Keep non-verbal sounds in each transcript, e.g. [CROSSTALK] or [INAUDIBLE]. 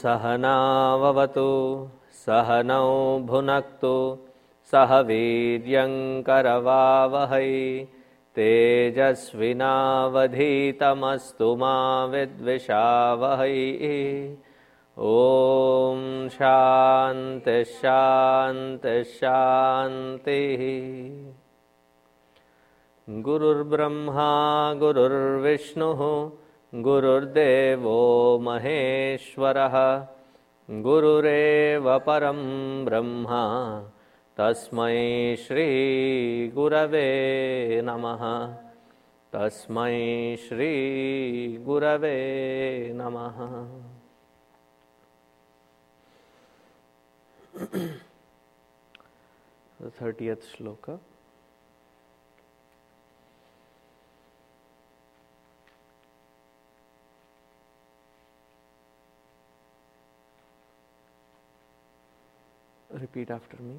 सहनाववतु सहनौ भुनक्तु सह वीर्यङ्करवावहै तेजस्विनावधीतमस्तु मा विद्विषावहै। ॐ शान्तिश्शान्तिश्शान्तिः गुरुर्ब्रह्मा गुरुर्विष्णुः गुरुर्देवो महेश्वरः। गुरुरेव परं ब्रह्मा। तस्मै श्रीगुरवे नमः। तस्मै श्रीगुरवे नमः। [CLEARS THROAT] The 30th repeat after me.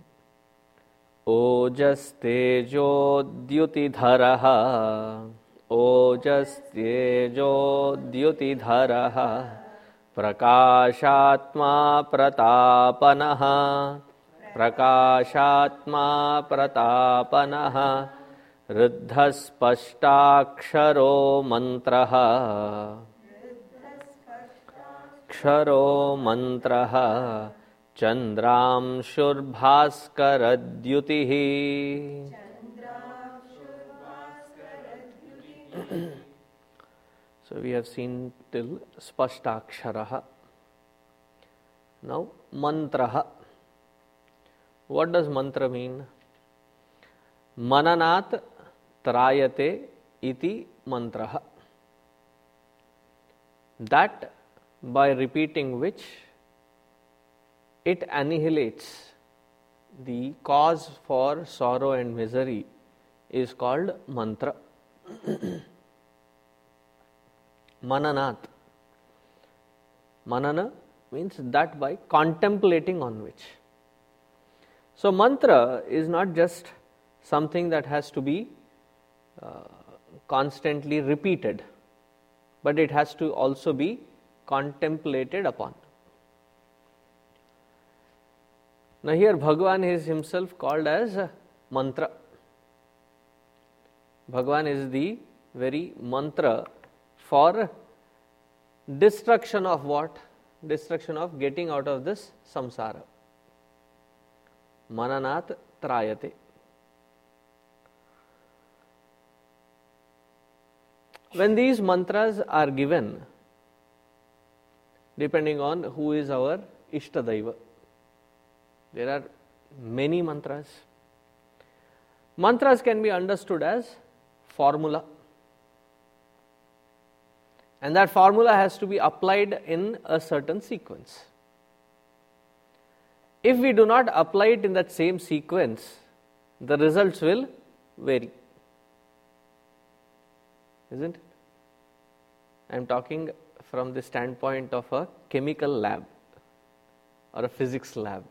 ओजस्तेजोद्युतिधरः। ओजस्तेजोद्युतिधरः। प्रकाशात्मा प्रतापनः। प्रकाशात्मा प्रतापनः। रुद्धस्पष्टाक्षरो मन्त्रः। क्षरो मन्त्रः चन्द्रांशुर्भास्करद्युतिः So we have seen till Spashtaksharaha. Now Mantraha. What does mantra mean? Mananat trayate iti mantraha. That by repeating which it annihilates the cause for sorrow and misery is called mantra. [CLEARS THROAT] Mananat. Manana means that by contemplating on which. So, mantra is not just something that has to be uh, constantly repeated, but it has to also be contemplated upon. Now, here Bhagwan is himself called as mantra. Bhagwan is the very mantra for destruction of what? Destruction of getting out of this samsara. Mananat trayate. When these mantras are given, depending on who is our Ishtadaiva, there are many mantras. Mantras can be understood as formula. And that formula has to be applied in a certain sequence. If we do not apply it in that same sequence, the results will vary. Isn't it? I am talking from the standpoint of a chemical lab or a physics lab.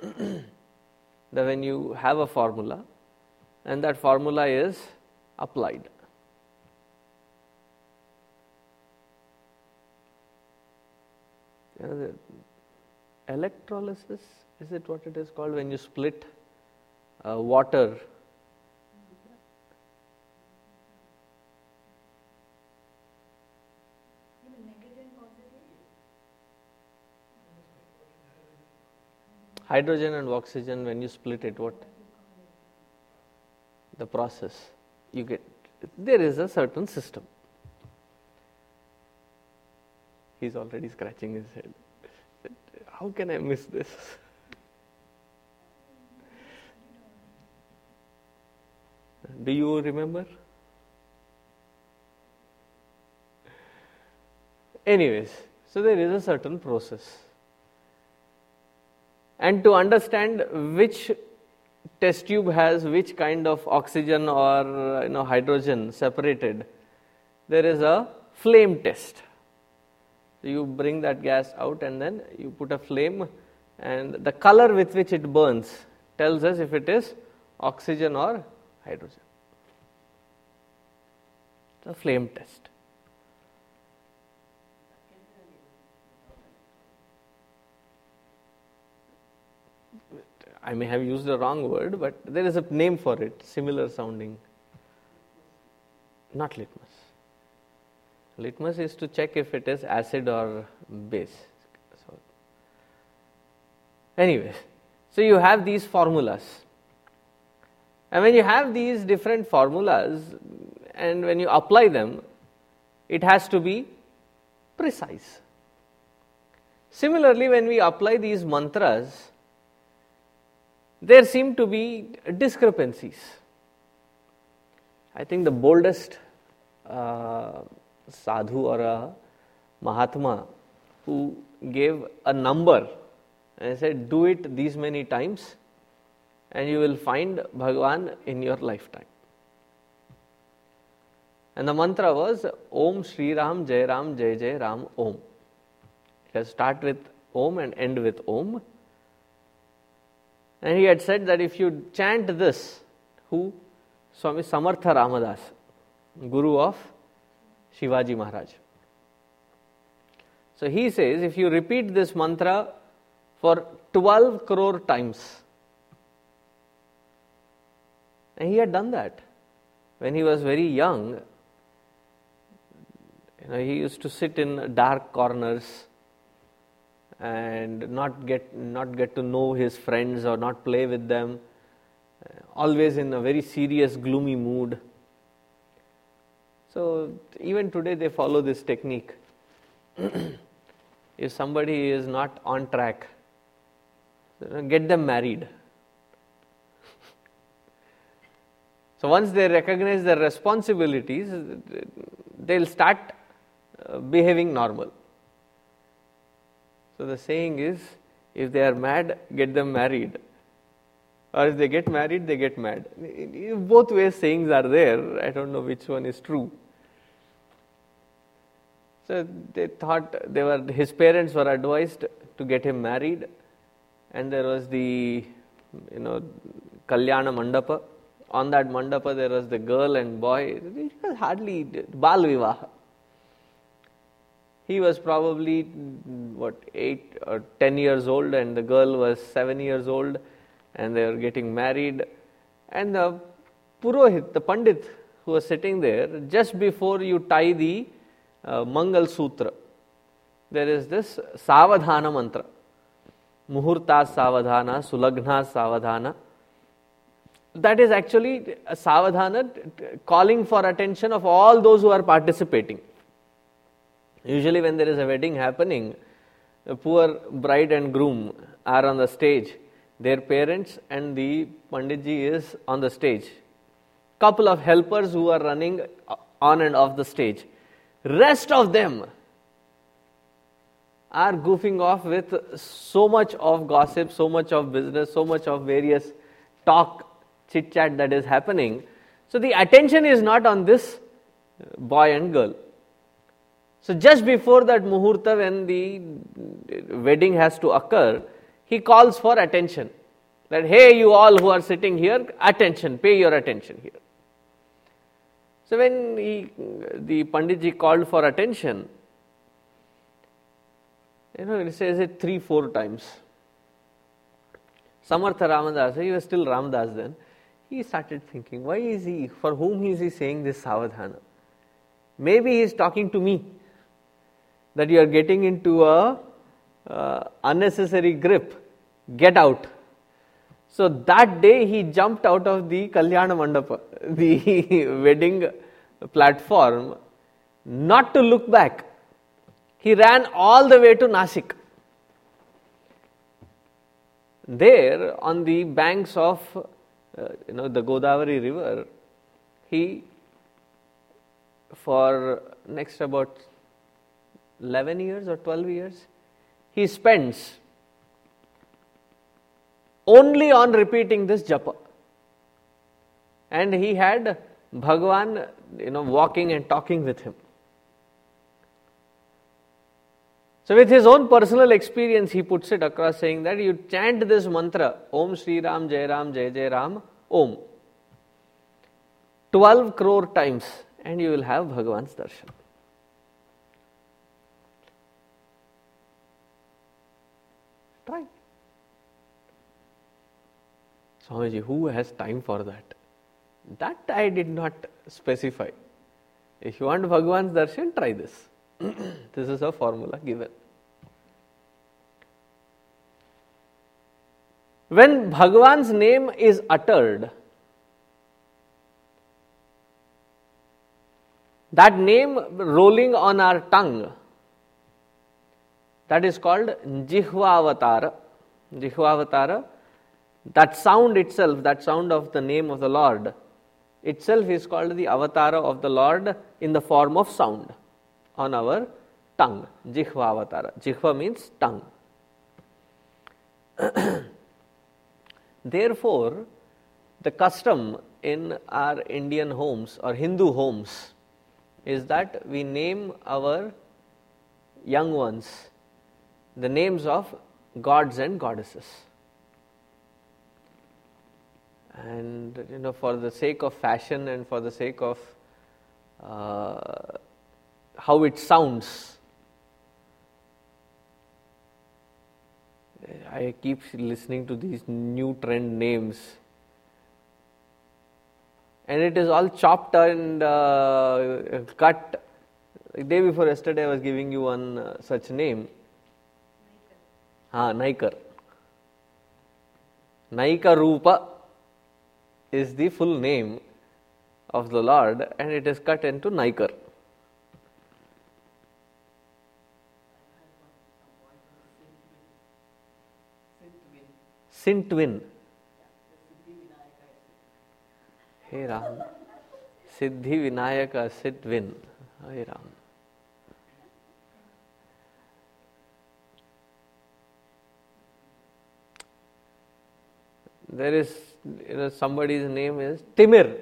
[CLEARS THROAT] that when you have a formula and that formula is applied. Electrolysis is it what it is called when you split uh, water hydrogen and oxygen when you split it what? The process you get there is a certain system. He's already scratching his head. How can i miss this? Do you remember? Anyways so there is a certain process and to understand which test tube has which kind of oxygen or you know hydrogen separated there is a flame test. You bring that gas out and then you put a flame and the color with which it burns tells us if it is oxygen or hydrogen. The flame test I may have used the wrong word, but there is a name for it, similar sounding. Not litmus. Litmus is to check if it is acid or base. So, anyways, so you have these formulas. And when you have these different formulas and when you apply them, it has to be precise. Similarly, when we apply these mantras, there seem to be discrepancies. I think the boldest uh, sadhu or a mahatma who gave a number and said, Do it these many times, and you will find Bhagwan in your lifetime. And the mantra was Om Shri Ram Jai Ram Jai Jai Ram Om. It has start with Om and end with Om. And he had said that if you chant this, who? Swami Samartha Ramadas, Guru of Shivaji Maharaj. So he says if you repeat this mantra for 12 crore times, and he had done that when he was very young. You know, he used to sit in dark corners and not get not get to know his friends or not play with them. Always in a very serious gloomy mood. So even today they follow this technique. [CLEARS THROAT] If somebody is not on track get them married. [LAUGHS] So once they recognize their responsibilities they'll start uh, behaving normal so the saying is if they are mad, get them married. Or if they get married, they get mad. Both ways sayings are there. I don't know which one is true. So they thought they were his parents were advised to get him married, and there was the you know Kalyana Mandapa. On that mandapa there was the girl and boy. It was hardly Bal Vivaha. He was probably what eight or ten years old, and the girl was seven years old, and they were getting married. And the Purohit, the Pandit who was sitting there, just before you tie the uh, Mangal Sutra, there is this Savadhana mantra. Muhurta Savadhana, Sulagna Savadhana. That is actually a Savadhana calling for attention of all those who are participating. Usually, when there is a wedding happening, the poor bride and groom are on the stage. Their parents and the Panditji is on the stage. Couple of helpers who are running on and off the stage. Rest of them are goofing off with so much of gossip, so much of business, so much of various talk, chit chat that is happening. So the attention is not on this boy and girl. So, just before that muhurta, when the wedding has to occur, he calls for attention. That, hey, you all who are sitting here, attention, pay your attention here. So, when he, the Panditji called for attention, you know, he says it three, four times. Samartha Ramadas, he was still Ramadas then, he started thinking, why is he, for whom is he saying this Savadhana? Maybe he is talking to me that you are getting into a uh, unnecessary grip. Get out. So that day he jumped out of the Kalyana Mandapa, [LAUGHS] the wedding platform, not to look back. He ran all the way to Nasik. There, on the banks of uh, you know the Godavari river, he for next about 11 years or 12 years, he spends only on repeating this japa. And he had Bhagwan, you know, walking and talking with him. So, with his own personal experience, he puts it across saying that you chant this mantra, Om Sri Ram Jai Ram Jai Jai Ram, Om, 12 crore times, and you will have Bhagwan's darshan. Try. Swamiji, who has time for that? That I did not specify. If you want Bhagwan's darshan, try this. [CLEARS THROAT] this is a formula given. When Bhagwan's name is uttered, that name rolling on our tongue, that is called Jihva Jihvavatara, that sound itself, that sound of the name of the Lord, itself is called the avatara of the Lord in the form of sound on our tongue. Jihvavatara. Jihva means tongue. [CLEARS THROAT] Therefore, the custom in our Indian homes or Hindu homes is that we name our young ones the names of gods and goddesses. And you know, for the sake of fashion and for the sake of uh, how it sounds, I keep listening to these new trend names. And it is all chopped and uh, cut. The day before yesterday, I was giving you one uh, such name. Ah, Naikar. Naika Rupa is the full name of the Lord, and it is cut into Naikar. Sintwin. Hey Ram. Siddhi Vinayaka Sitwin. Hey Ram. There is, you know, somebody's name is Timir.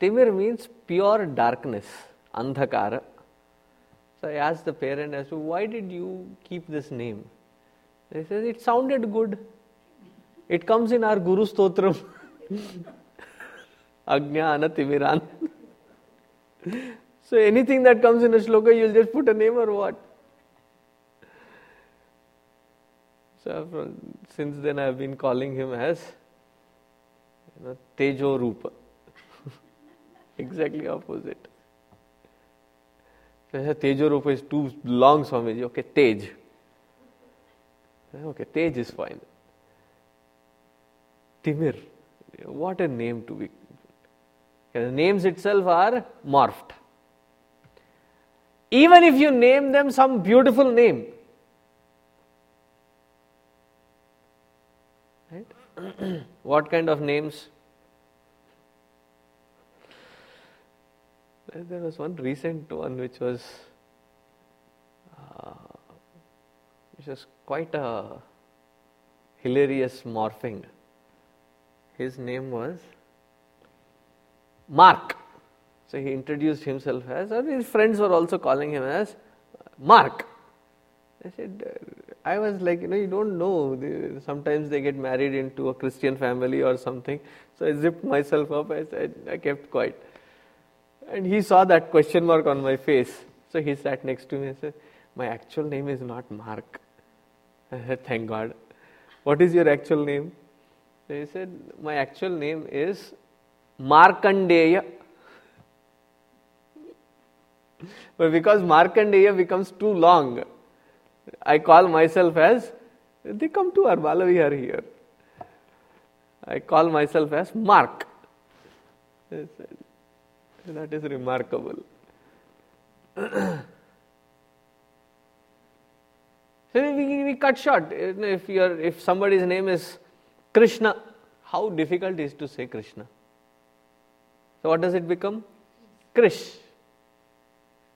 Timir means pure darkness, andhakara. So I asked the parent as to why did you keep this name? They says it sounded good. It comes in our Guru Stotram. [LAUGHS] Ajnana Timiran. [LAUGHS] so anything that comes in a shloka, you'll just put a name or what? So since then, I've been calling him as you know, Tejo Rupa. [LAUGHS] exactly opposite. So Tejo Rupa is too long, Swamiji. Okay, Tej. Okay, Tej is fine. Timir, what a name to be. The names itself are morphed. Even if you name them some beautiful name, right? [CLEARS THROAT] what kind of names? There was one recent one which was uh, which was quite a hilarious morphing. His name was Mark. So he introduced himself as, or his friends were also calling him as Mark. I said, uh, I was like, you know, you don't know. Sometimes they get married into a Christian family or something. So I zipped myself up. I said, I kept quiet. And he saw that question mark on my face. So he sat next to me and said, My actual name is not Mark. I said, Thank God. What is your actual name? He said, My actual name is Markandeya. [LAUGHS] But because Markandeya becomes too long, I call myself as, they come to our Balavihar here. I call myself as Mark. That is remarkable. [CLEARS THROAT] So we, we cut short. If if somebody's name is Krishna, how difficult is to say Krishna? So what does it become? Krish.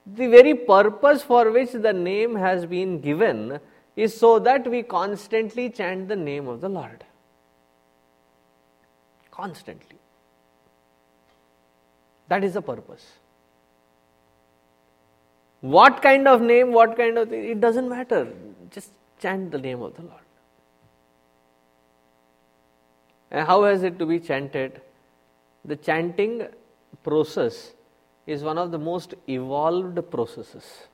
The very purpose for which the name has been given is so that we constantly chant the name of the Lord. Constantly. That is the purpose. What kind of name, what kind of thing, it doesn't matter. Just chant the name of the Lord. And how has it to be chanted? The chanting process is one of the most evolved processes.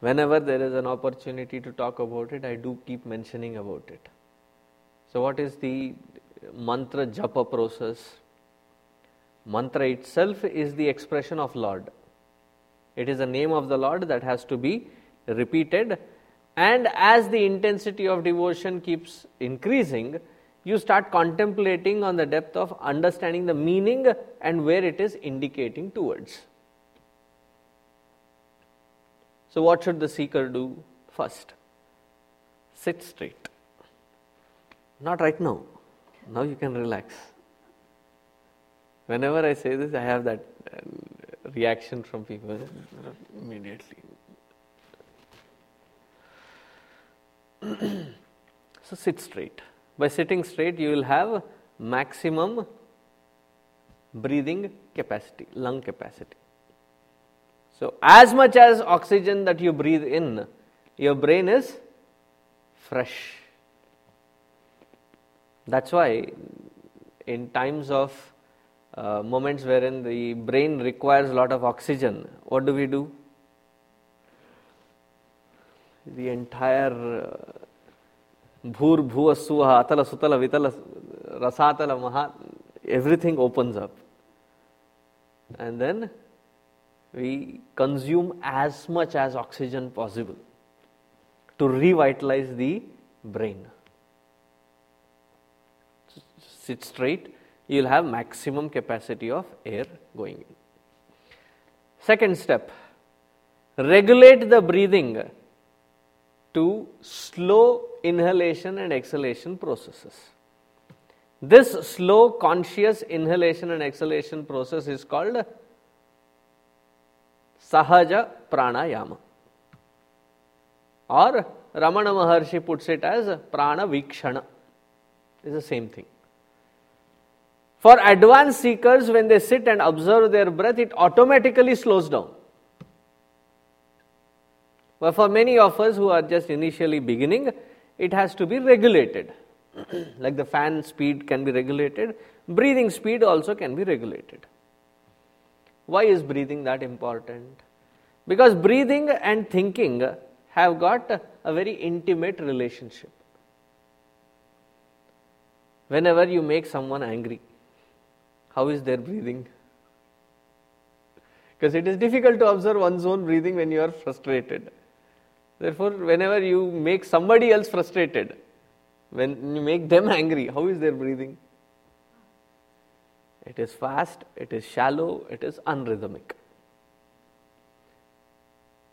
Whenever there is an opportunity to talk about it, I do keep mentioning about it. So, what is the mantra japa process? Mantra itself is the expression of Lord. It is the name of the Lord that has to be repeated, and as the intensity of devotion keeps increasing, you start contemplating on the depth of understanding the meaning and where it is indicating towards. So, what should the seeker do first? Sit straight. Not right now. Now you can relax. Whenever I say this, I have that uh, reaction from people immediately. [CLEARS THROAT] so, sit straight. By sitting straight, you will have maximum breathing capacity, lung capacity. So, as much as oxygen that you breathe in, your brain is fresh. That's why, in times of uh, moments wherein the brain requires a lot of oxygen, what do we do? The entire uh, bhur suha atala sutala vitala rasatala maha everything opens up and then we consume as much as oxygen possible to revitalize the brain. Sit straight, you will have maximum capacity of air going in. Second step regulate the breathing to slow inhalation and exhalation processes. This slow conscious inhalation and exhalation process is called Sahaja Pranayama. Or Ramana Maharshi puts it as Prana Vikshana. It's the same thing. For advanced seekers, when they sit and observe their breath, it automatically slows down. But for many of us who are just initially beginning, it has to be regulated. [CLEARS THROAT] like the fan speed can be regulated, breathing speed also can be regulated. Why is breathing that important? Because breathing and thinking have got a very intimate relationship. Whenever you make someone angry, how is their breathing? Because it is difficult to observe one's own breathing when you are frustrated. Therefore, whenever you make somebody else frustrated, when you make them [LAUGHS] angry, how is their breathing? It is fast, it is shallow, it is unrhythmic.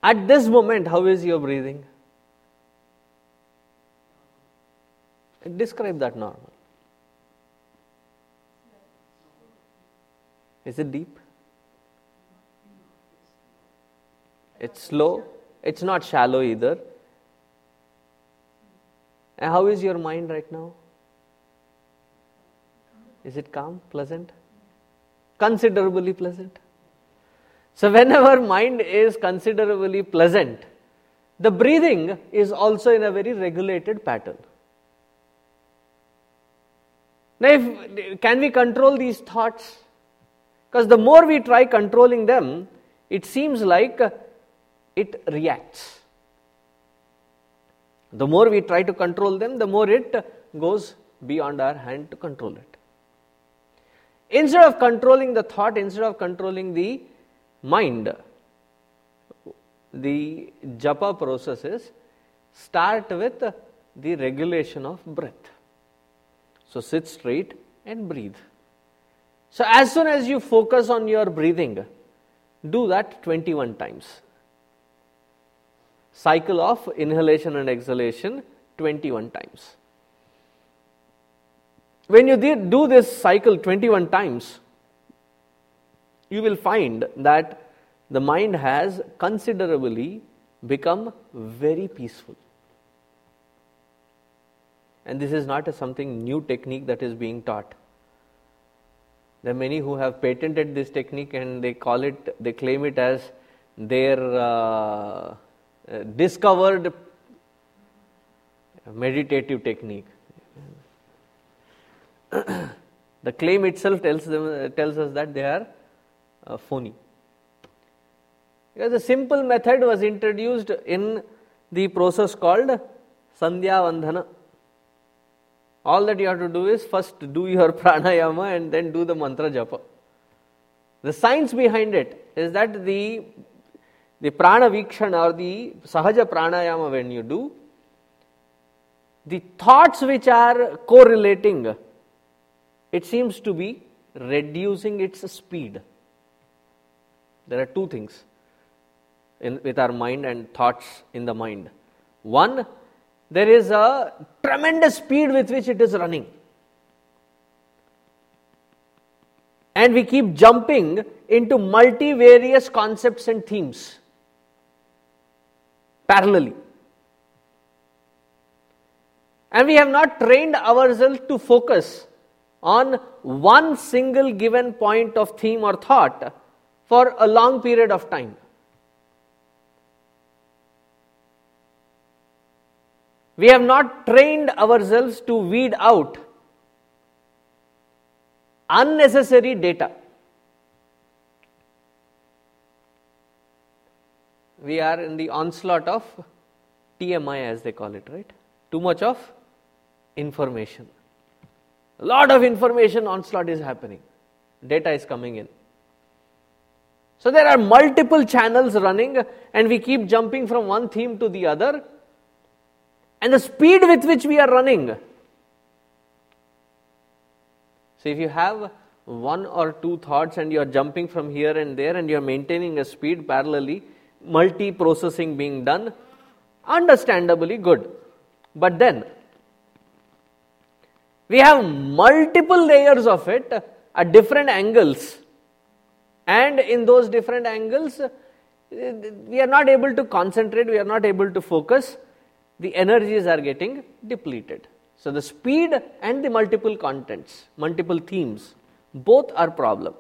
At this moment, how is your breathing? Describe that normal. Is it deep? It's slow. It's not shallow either. And how is your mind right now? Is it calm, pleasant? considerably pleasant. So, whenever mind is considerably pleasant, the breathing is also in a very regulated pattern. Now, if, can we control these thoughts? Because the more we try controlling them, it seems like it reacts. The more we try to control them, the more it goes beyond our hand to control it. Instead of controlling the thought, instead of controlling the mind, the japa processes start with the regulation of breath. So sit straight and breathe. So as soon as you focus on your breathing, do that 21 times. Cycle of inhalation and exhalation 21 times. When you do this cycle 21 times, you will find that the mind has considerably become very peaceful. And this is not a something new technique that is being taught. There are many who have patented this technique and they call it, they claim it as their uh, discovered meditative technique. the claim itself tells, them, tells us that they are uh, phony. Because a simple method was introduced in the process called Sandhya Vandana. All that you have to do is first do your [LAUGHS] pranayama and then do the mantra japa. The science behind it is that the, the prana vikshana or the sahaja pranayama when you do, the thoughts which are correlating, it seems to be reducing its speed. There are two things in, with our mind and thoughts in the mind. One, there is a tremendous speed with which it is running. and we keep jumping into multivarious concepts and themes parallelly. And we have not trained ourselves to focus on one single given point of theme or thought for a long period of time. We have not trained ourselves to weed out unnecessary data. We are in the onslaught of TMI, as they call it, right? Too much of information. A lot of information onslaught is happening. Data is coming in. So there are multiple channels running, and we keep jumping from one theme to the other. And the speed with which we are running so if you have one or two thoughts and you are jumping from here and there and you are maintaining a speed parallelly, multi processing being done, understandably good. But then we have multiple layers of it at different angles, and in those different angles, we are not able to concentrate, we are not able to focus, the energies are getting depleted. So the speed and the multiple contents, multiple themes, both are problem.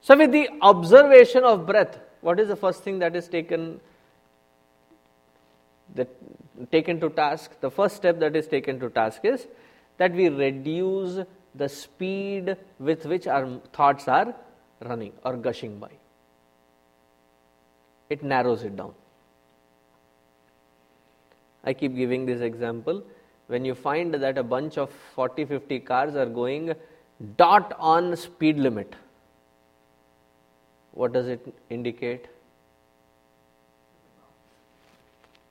So with the observation of breath, what is the first thing that is taken that taken to task? The first step that is taken to task is that we reduce the speed with which our thoughts are running or gushing by. It narrows it down. I keep giving this example. When you find that a bunch of 40 50 cars are going dot on speed limit, what does it indicate?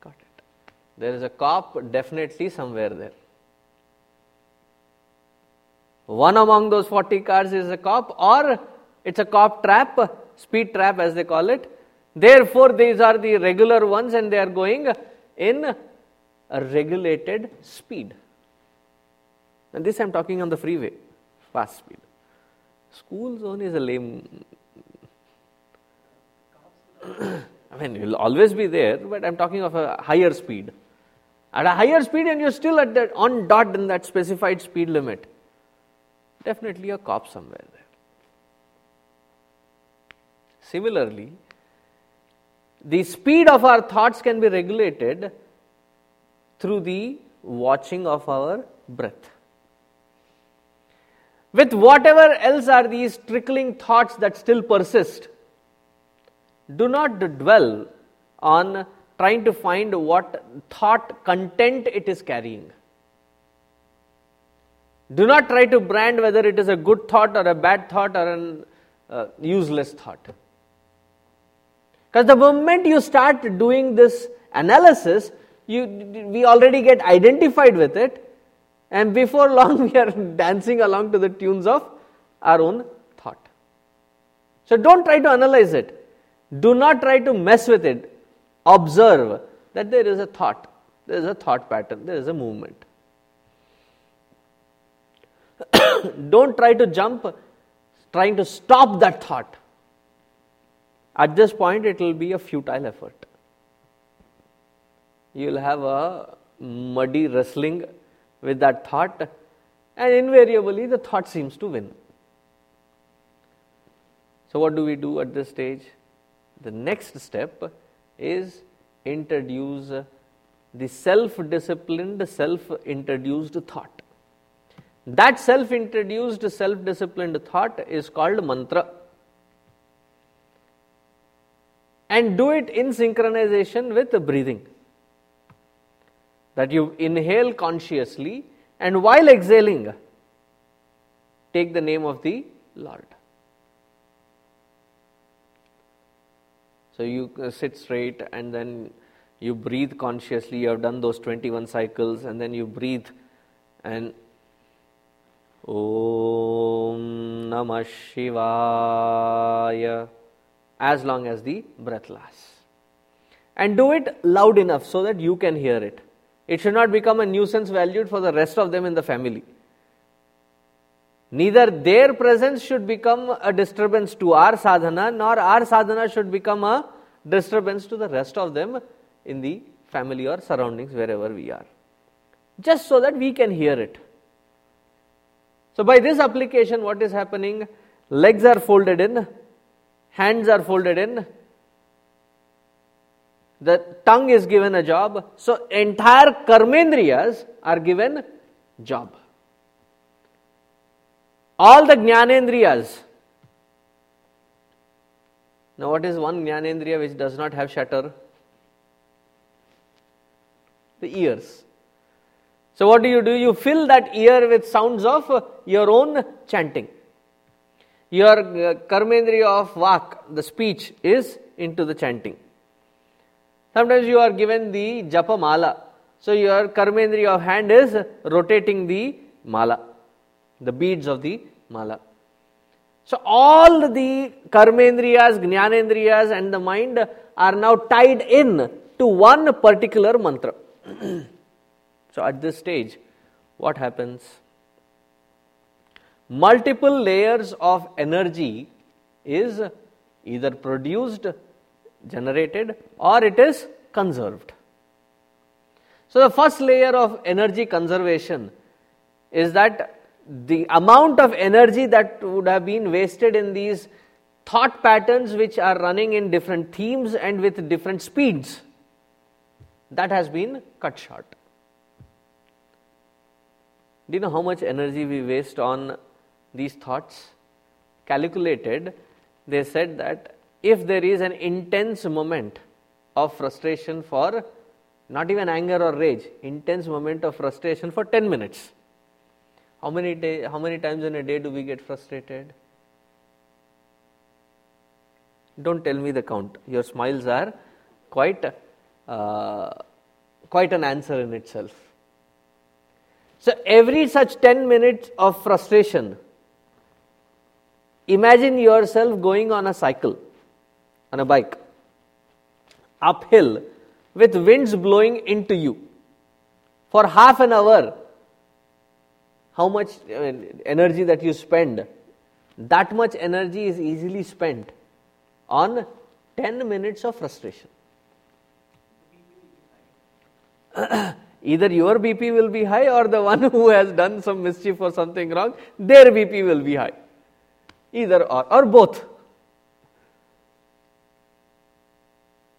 Got it. There is a cop definitely somewhere there. One among those 40 cars is a cop, or it's a cop trap, speed trap as they call it. Therefore, these are the regular ones and they are going in a regulated speed. And this I'm talking on the freeway, fast speed. School zone is a lame. I mean, you'll always be there, but I'm talking of a higher speed. At a higher speed, and you're still at that on dot in that specified speed limit. Definitely a cop somewhere there. Similarly, the speed of our thoughts can be regulated through the watching of our breath. With whatever else are these trickling thoughts that still persist, do not dwell on trying to find what thought content it is carrying. Do not try to brand whether it is a good thought or a bad thought or an uh, useless thought. Because the moment you start doing this analysis, you, we already get identified with it, and before [LAUGHS] long we are dancing along to the tunes of our own thought. So don't try to analyze it. Do not try to mess with it. Observe that there is a thought, there is a thought pattern, there is a movement. [COUGHS] don't try to jump trying to stop that thought. At this point, it will be a futile effort you will have a muddy wrestling with that thought, and invariably the thought seems to win. So, what do we do at this stage? The next step is introduce the self disciplined, self introduced thought. That self introduced, self disciplined thought is called mantra. and do it in synchronization with the breathing. That you inhale consciously and while exhaling, take the name of the Lord. So you uh, sit straight and then you breathe consciously. You have done those 21 cycles and then you breathe and Om Namah Shivaya as long as the breath lasts. And do it loud enough so that you can hear it. It should not become a nuisance valued for the rest of them in the family. Neither their presence should become a disturbance to our sadhana, nor our sadhana should become a disturbance to the rest of them in the family or surroundings wherever we are. Just so that we can hear it. So, by this application, what is happening? Legs are folded in, hands are folded in, the tongue is given a job. So, entire karmendriyas are given job. All the jnanendriyas. Now, what is one jnanendriya which does not have shutter? The ears. So, what do you do? You fill that ear with sounds of your own chanting. Your uh, karmendriya of vak, the speech, is into the chanting. Sometimes you are given the japa mala. So, your karmendriya of hand is rotating the mala, the beads of the mala. So, all the karmendriyas, jnanendriyas, and the mind are now tied in to one particular mantra. So, at this stage, what happens? Multiple layers of energy is either produced, generated, or it is conserved. So, the first layer of energy conservation is that the amount of energy that would have been wasted in these thought patterns which are running in different themes and with different speeds that has been cut short. Do you know how much energy we waste on these thoughts? Calculated, they said that if there is an intense moment of frustration for not even anger or rage, intense moment of frustration for 10 minutes. How many, day, how many times in a day do we get frustrated? Don't tell me the count. Your smiles are quite, uh, quite an answer in itself. So, every such 10 minutes of frustration, imagine yourself going on a cycle, on a bike, uphill with winds blowing into you for half an hour. How much uh, energy that you spend, that much energy is easily spent on 10 minutes of frustration. [CLEARS THROAT] Either your BP will be high or the one [LAUGHS] who has done some mischief or something wrong, their BP will be high. Either or, or both.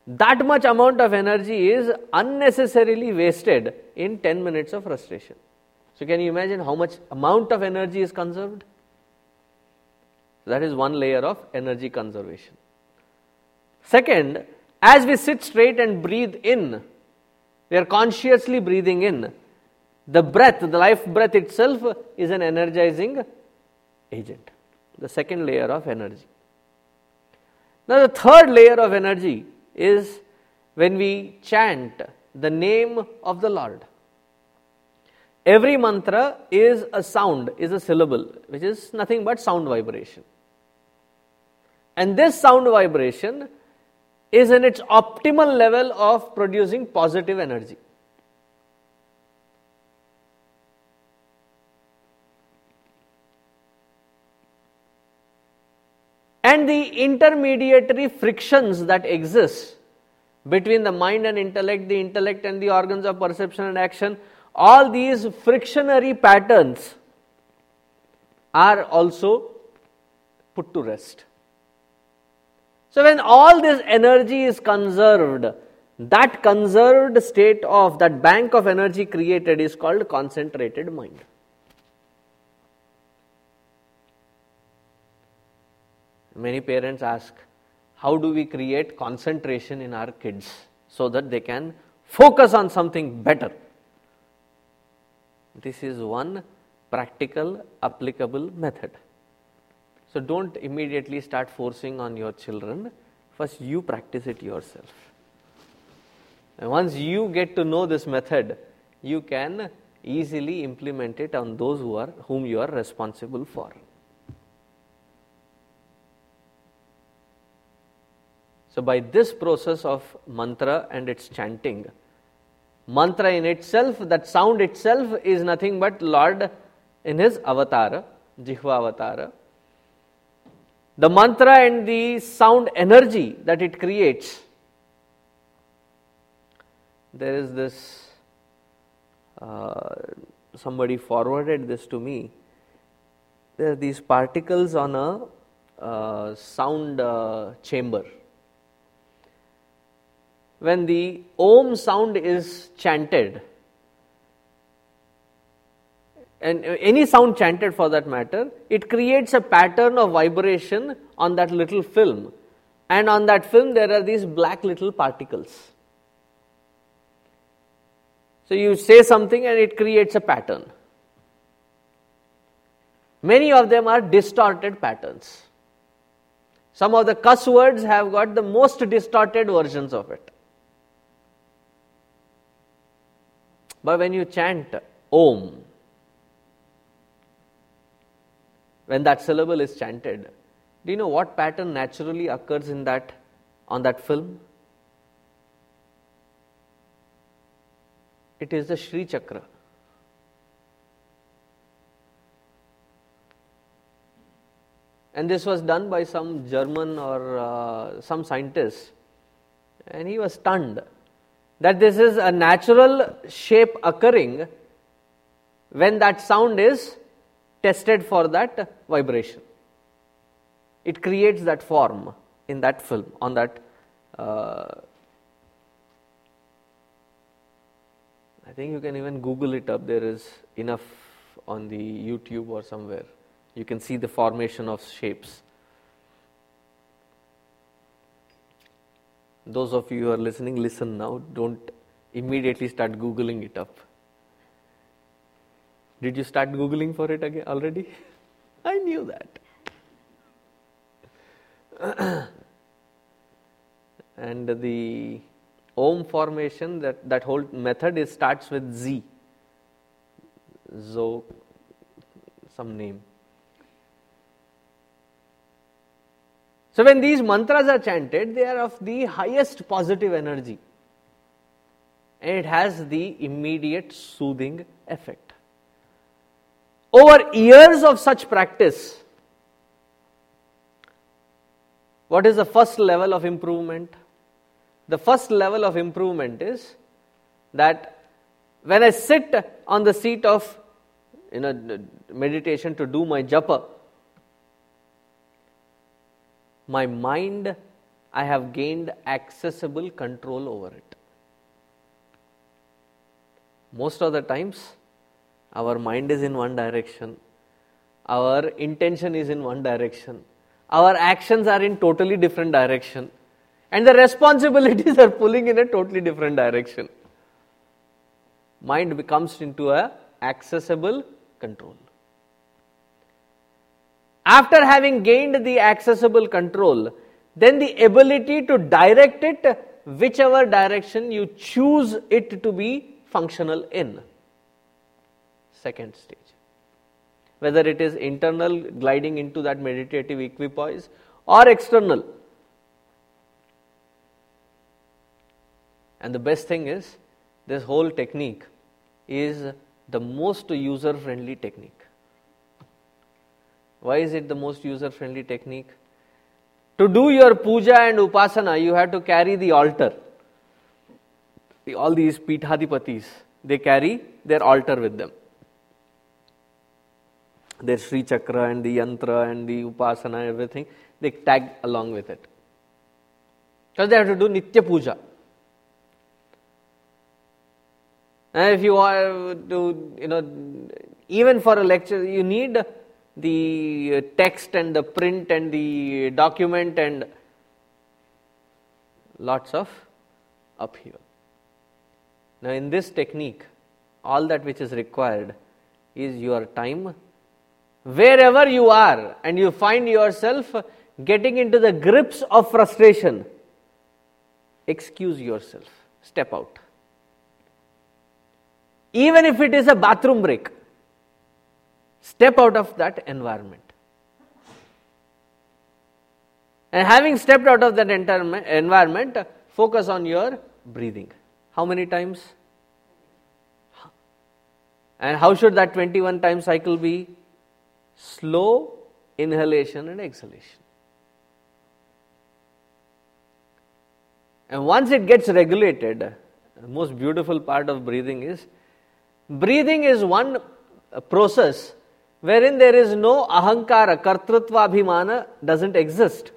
That much amount of energy is unnecessarily wasted in 10 minutes of frustration. So, can you imagine how much amount of energy is conserved? That is one layer of energy conservation. Second, as we sit straight and breathe in, we are consciously breathing in. The breath, the life breath itself, is an energizing agent. The second layer of energy. Now, the third layer of energy is when we chant the name of the Lord. Every mantra is a sound, is a syllable, which is nothing but sound vibration. And this sound vibration is in its optimal level of producing positive energy. And the intermediary frictions that exist between the mind and intellect, the intellect and the organs of perception and action, all these frictionary patterns are also put to rest. So, when all this energy is conserved, that conserved state of that bank of energy created is called concentrated mind. Many parents ask, how do we create concentration in our kids so that they can focus on something better. This is one practical, applicable method. So don't immediately start forcing on your children. First, you practice it yourself. And once you get to know this method, you can easily implement it on those who are whom you are responsible for. So by this process of mantra and its chanting, mantra in itself, that sound itself is nothing but Lord in his avatar, Jihva avatar. The mantra and the sound energy that it creates. There is this, uh, somebody forwarded this to me. There are these particles on a uh, sound uh, chamber when the Om sound is chanted, and uh, any sound chanted for that matter, it creates a pattern of vibration on that little film. And on that film, there are these black little particles. So you say something and it creates a pattern. Many of them are distorted patterns. Some of the cuss words have got the most distorted versions of it. But when you chant Om, when that syllable is chanted, do you know what pattern naturally occurs in that on that film? It is the Sri Chakra. And this was done by some German or uh, some scientist, and he was stunned that this is a natural shape occurring when that sound is tested for that vibration. It creates that form in that film, on that. Uh, I think you can even Google it up. There is enough on the YouTube or somewhere. You can see the formation of shapes. Those of you who are listening, listen now. Don't immediately start Googling it up. Did you start Googling for it again already? [LAUGHS] I knew that. [CLEARS THROAT] and the Om formation, that, that whole method starts with Z. Zo, some name. So, when these mantras are chanted, they are of the highest positive energy and it has the immediate soothing effect. Over years of such practice, what is the first level of improvement? The first level of improvement is that when I sit on the seat of you know, meditation to do my japa, my mind, I have gained accessible control over it. Most of the times, our mind is in one direction, our intention is in one direction, our actions are in totally different direction, and the responsibilities [LAUGHS] are pulling in a totally different direction. Mind becomes into a accessible control. After having gained the accessible control, then the ability to direct it whichever direction you choose it to be functional in. Second stage. Whether it is internal, gliding into that meditative equipoise, or external. And the best thing is, this whole technique is the most user friendly technique. Why is it the most user friendly technique? To do your puja and upasana, you have to carry the altar. All these Pithadipatis, they carry their altar with them. Their Sri Chakra and the Yantra and the Upasana and everything, they tag along with it. Because they have to do Nitya Puja. And if you want to, you know, even for a lecture, you need the uh, text and the print and the document and lots of upheaval. Now, in this technique, all that which is required is your time. Wherever you are and you find yourself getting into the grips of frustration, excuse yourself, step out. Even if it is a bathroom break, step out of that environment. And having stepped out of that environment, focus on your breathing. How many times? And how should that 21 time cycle be? Slow inhalation and exhalation. And once it gets regulated, the most beautiful part of breathing is breathing is one process wherein there is no ahankara, kartrutva abhimana doesn't exist.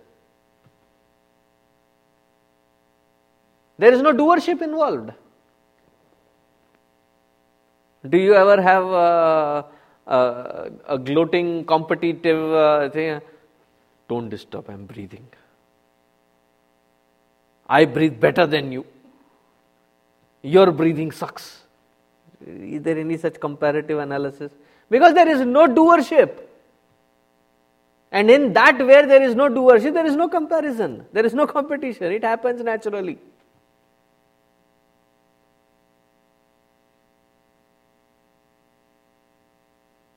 There is no doership involved. Do you ever have a, a, a gloating, competitive uh, thing? Don't disturb, I'm breathing. I breathe better than you. Your breathing sucks. Is there any such comparative analysis? Because there is no doership. And in that, where there is no doership, there is no comparison, there is no competition. It happens naturally.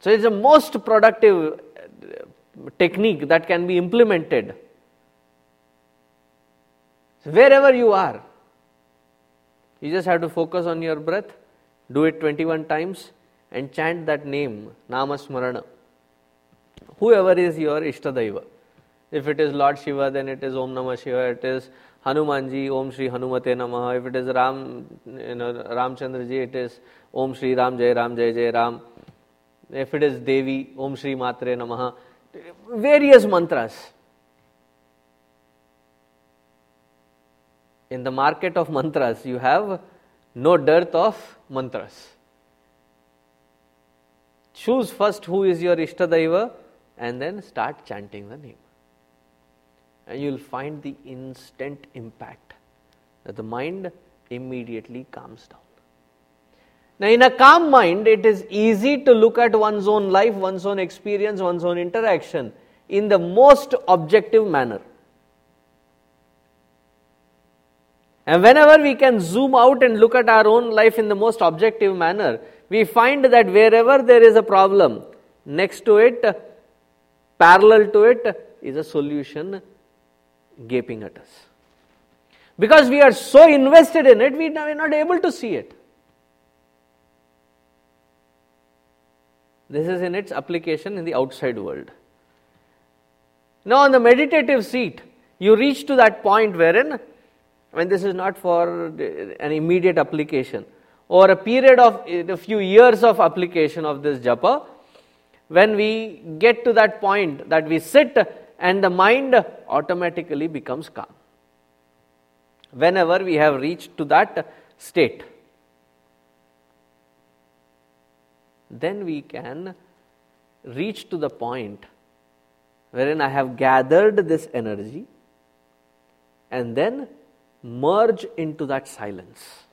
So it's the most productive uh, technique that can be implemented. So wherever you are, you just have to focus on your breath, do it 21 times, and chant that name, Namasmarana. Whoever is your Ishtadaiva. If it is Lord Shiva, then it is Om Namah Shiva. It is Hanumanji, Om Shri Hanumate Namah. If it is Ram, you know, Ramchandraji, it is Om Shri Ram Jai Ram Jai Jai Ram. If it is Devi, Om Shri Matre Namaha, various mantras. In the market of mantras, you have no dearth of mantras. Choose first who is your Ishtadaiva and then start chanting the name. And you will find the instant impact that the mind immediately calms down. Now, in a calm mind, it is easy to look at one's own life, one's own experience, one's own interaction in the most objective manner. And whenever we can zoom out and look at our own life in the most objective manner, we find that wherever there is a problem, next to it, parallel to it, is a solution gaping at us. Because we are so invested in it, we are not able to see it. This is in its application in the outside world. Now, on the meditative seat, you reach to that point wherein, when this is not for an immediate application, or a period of a few years of application of this japa, when we get to that point that we sit and the mind automatically becomes calm. Whenever we have reached to that state. then we can reach to the point wherein I have gathered this energy and then merge into that silence.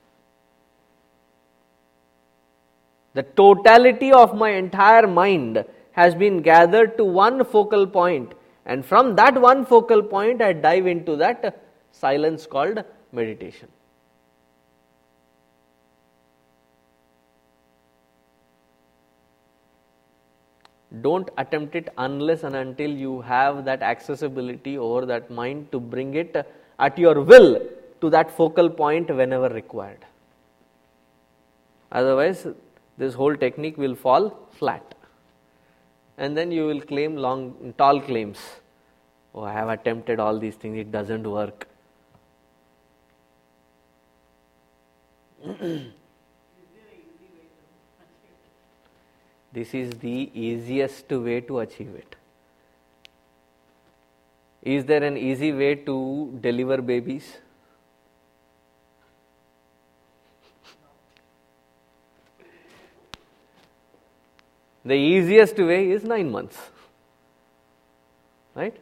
The totality of my entire mind has been gathered to one focal point, and from that one focal point, I dive into that silence called meditation. don't attempt it unless and until you have that accessibility over that mind to bring it at your will to that focal point whenever required. Otherwise, this whole technique will fall flat. And then you will claim long, tall claims. Oh, I have attempted all these things, it doesn't work. [CLEARS THROAT] This is the easiest way to achieve it. Is there an easy way to deliver babies? The easiest way is nine months. Right?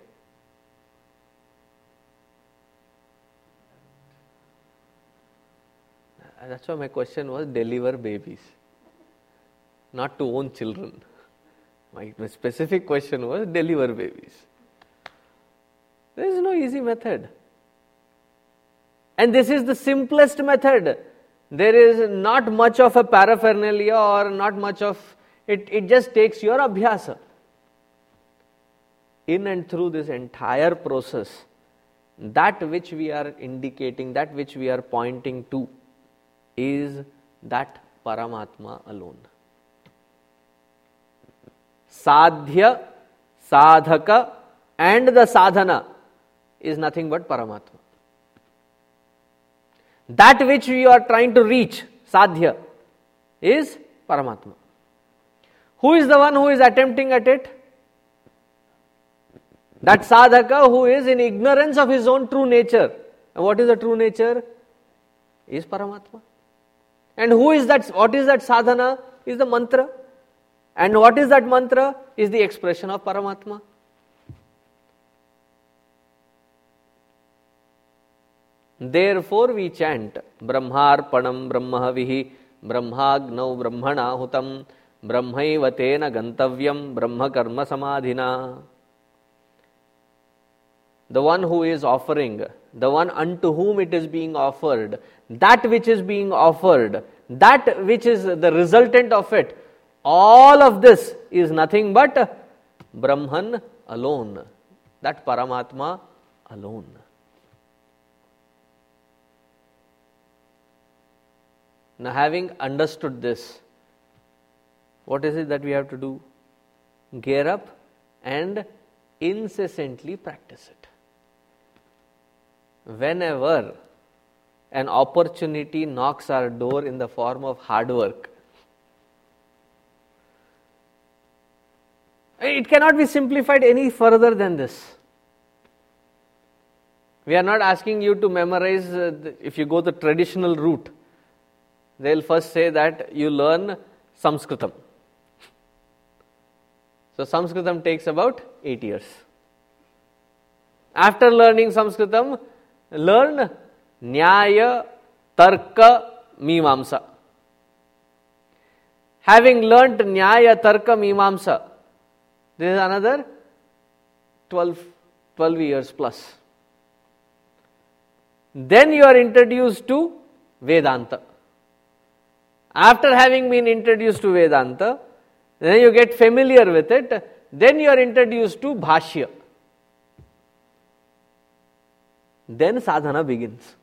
That's why my question was deliver babies, not to own children. My, my specific question was deliver babies. There is no easy method. And this is the simplest method. There is not much of a paraphernalia or not much of it, it just takes your abhyasa. In and through this entire process, that which we are indicating, that which we are pointing to, is that Paramatma alone. Sadhya, Sadhaka, and the sadhana is nothing but Paramatma. That which we are trying to reach, sadhya, is Paramatma. Who is the one who is attempting at it? That sadhaka who is in ignorance of his own true nature. And what is the true nature? Is Paramatma. And who is that? What is that sadhana? Is the mantra. And what is that mantra? Is the expression of Paramatma. Therefore, we chant Brahmarpanam Brahmahavihi Brahmagnau Brahmana Hutam Tena Gantavyam Karma Samadhina. The one who is offering, the one unto whom it is being offered, that which is being offered, that which is the resultant of it, all of this is nothing but Brahman alone, that Paramatma alone. Now, having understood this, what is it that we have to do? Gear up and incessantly practice it. Whenever an opportunity knocks our door in the form of hard work, it cannot be simplified any further than this. We are not asking you to memorize, uh, if you go the traditional route, they'll first say that you learn Sanskritam. So, Sanskritam takes about 8 years. After learning Sanskritam, learn Nyaya, Tarka, Mimamsa. Having learnt Nyaya, Tarka, Mimamsa, this is another 12, 12 years plus. Then you are introduced to Vedanta. After having been introduced to Vedanta, then you get familiar with it, then you are introduced to Bhashya. Then sadhana begins.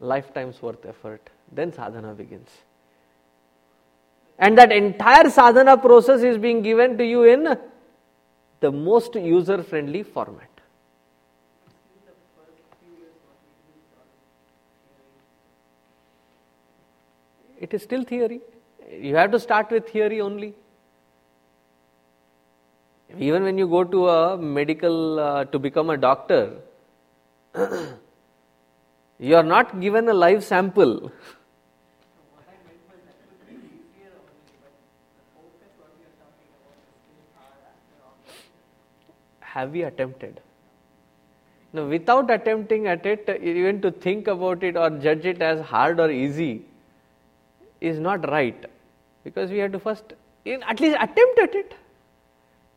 Lifetime's worth effort. Then sadhana begins. And that entire sadhana process is being given to you in the most user friendly format. It is still theory. You have to start with theory only. Even when you go to a medical uh, to become a doctor, [CLEARS THROAT] you are not given a live sample. [LAUGHS] Have we attempted? Now, without attempting at it, even to think about it or judge it as hard or easy, is not right because we have to first at least attempt at it.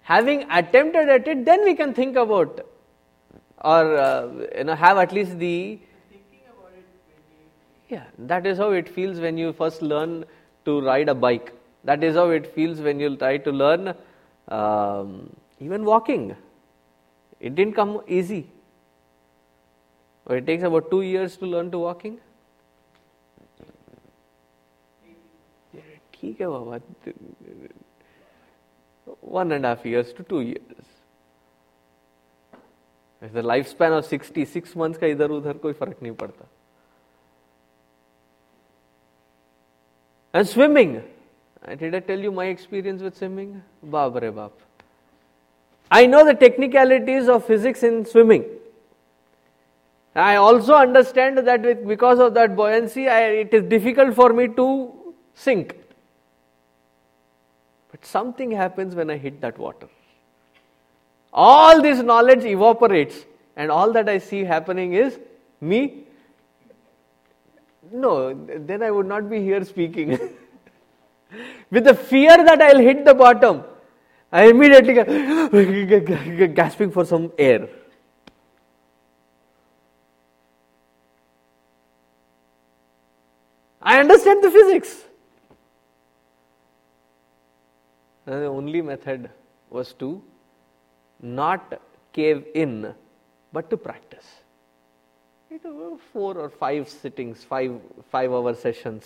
Having attempted at it, then we can think about or uh, you know have at least the yeah that is how it feels when you first learn to ride a bike. That is how it feels when you try to learn um, even walking. It didn't come easy. It takes about two years to learn to walking ठीक है बाबा one and half years two two years life span of sixty six month का इधर उधर कोई फ़र्क नहीं पड़ता and swimming I did I tell you my experience with swimming बाप रे बाप I know the technicalities of physics in swimming I also understand that with because of that buoyancy I it is difficult for me to sink But something happens when I hit that water. All this knowledge evaporates and all that I see happening is me. No, then I would not be here speaking. [LAUGHS] With the fear that I'll hit the bottom, I immediately get [GASPS] gasping for some air. I understand the physics. And the only method was to not cave in, but to practice. It was four or five sittings, five five hour sessions.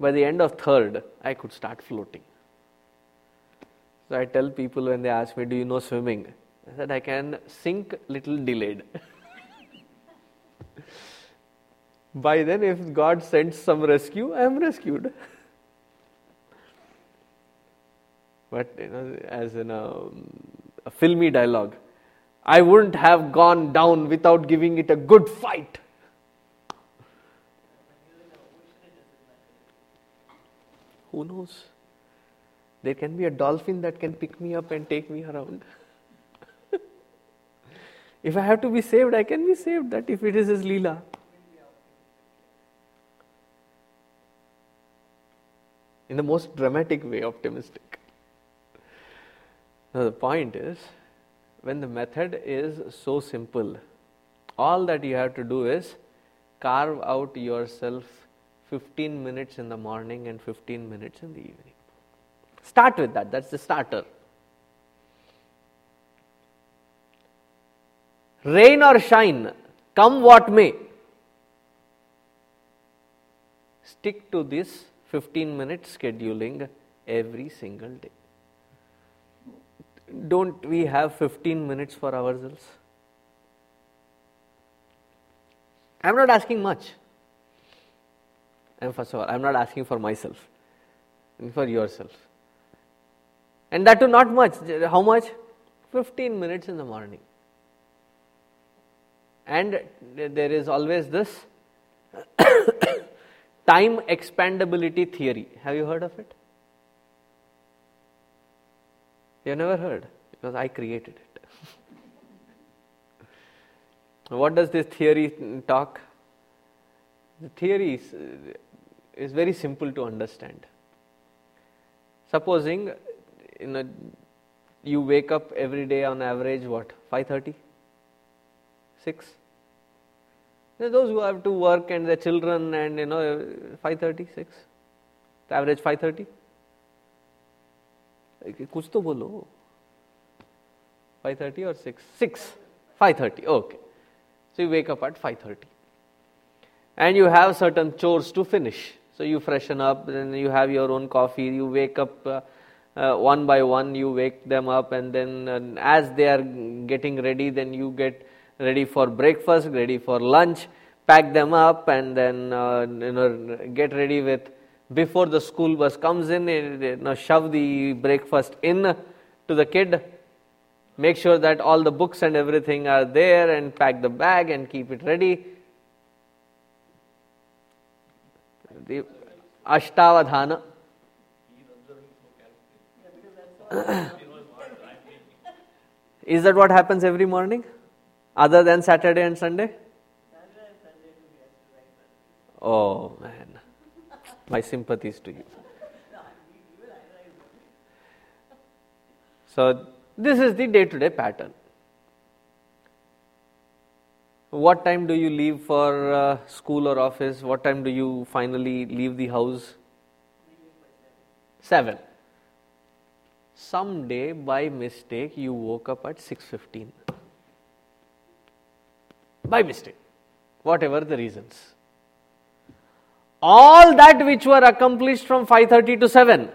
By the end of third, I could start floating. So I tell people when they ask me, "Do you know swimming?" I said, "I can sink little delayed." [LAUGHS] By then, if God sends some rescue, I am rescued. [LAUGHS] but you know, as in a, a filmy dialogue, I wouldn't have gone down without giving it a good fight. Who knows? There can be a dolphin that can pick me up and take me around. [LAUGHS] if I have to be saved, I can be saved. That if it is his Leela. In the most dramatic way, optimistic. Now, the point is when the method is so simple, all that you have to do is carve out yourself 15 minutes in the morning and 15 minutes in the evening. Start with that, that's the starter. Rain or shine, come what may, stick to this 15 minute scheduling every single day. Don't we have 15 minutes for ourselves? I'm not asking much. And first of all, I'm not asking for myself, for yourself. And that too, not much. How much? 15 minutes in the morning. And there is always this [COUGHS] time expandability theory. Have you heard of it? You have never heard because I created it. [LAUGHS] what does this theory talk? The theory is, uh, is very simple to understand. Supposing in a, you wake up every day on average what 5:30 6 those who have to work and their children and you know 5:30 6 the average 5:30 कुछ तो बोलो 5:30 or 6 6 5:30 okay so you wake up at 5:30 and you have certain chores to finish so you freshen up then you have your own coffee you wake up uh, uh, one by one you wake them up and then uh, as they are getting ready then you get ready for breakfast ready for lunch pack them up and then uh, you know get ready with before the school bus comes in eh, eh, you know, shove the breakfast in to the kid make sure that all the books and everything are there and pack the bag and keep it ready the ashtavadhana [COUGHS] Is that what happens every morning? Other than Saturday and Sunday? Oh man, my sympathies to you. So, this is the day to day pattern. What time do you leave for uh, school or office? What time do you finally leave the house? 7 someday by mistake you woke up at 6:15 by mistake whatever the reasons all that which were accomplished from 5:30 to 7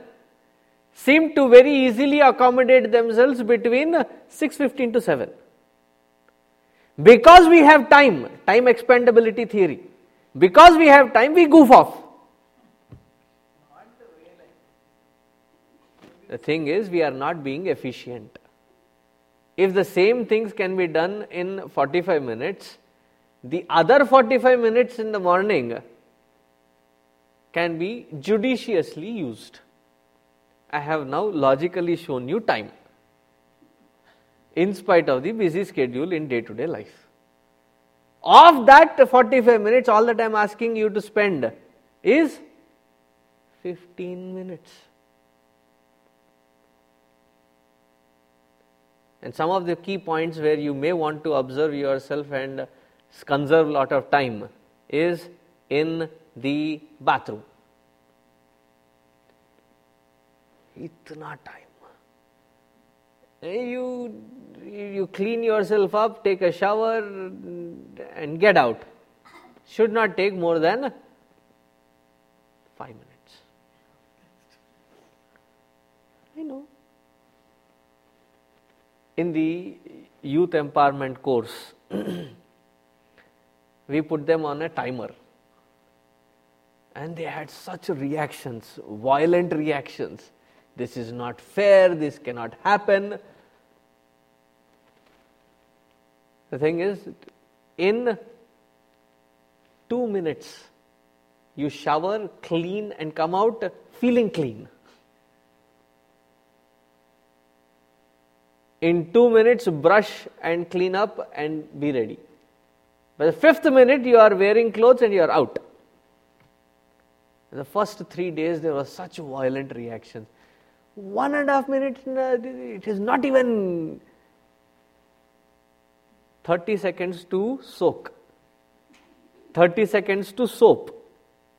seemed to very easily accommodate themselves between 6:15 to 7 because we have time time expandability theory. Because we have time we goof off. The thing is, we are not being efficient. If the same things can be done in 45 minutes, the other 45 minutes in the morning can be judiciously used. I have now logically shown you time. in spite of the busy schedule in day to day life. Of that 45 minutes, all that I am asking you to spend is 15 minutes. And some of the key points where you may want to observe yourself and conserve a lot of time is in the bathroom. Itna time. Eh, you, you clean yourself up, take a shower, and get out. Should not take more than five minutes. I know. In the youth empowerment course, [CLEARS THROAT] we put them on a timer. And they had such reactions, violent reactions. This is not fair, this cannot happen. The thing is, in two minutes, you shower, clean, and come out feeling clean. In two minutes, brush and clean up and be ready. By the fifth minute, you are wearing clothes and you are out. In the first three days, there was such violent reactions. One and a half minutes, uh, it is not even 30 seconds to soak, 30 seconds to soap,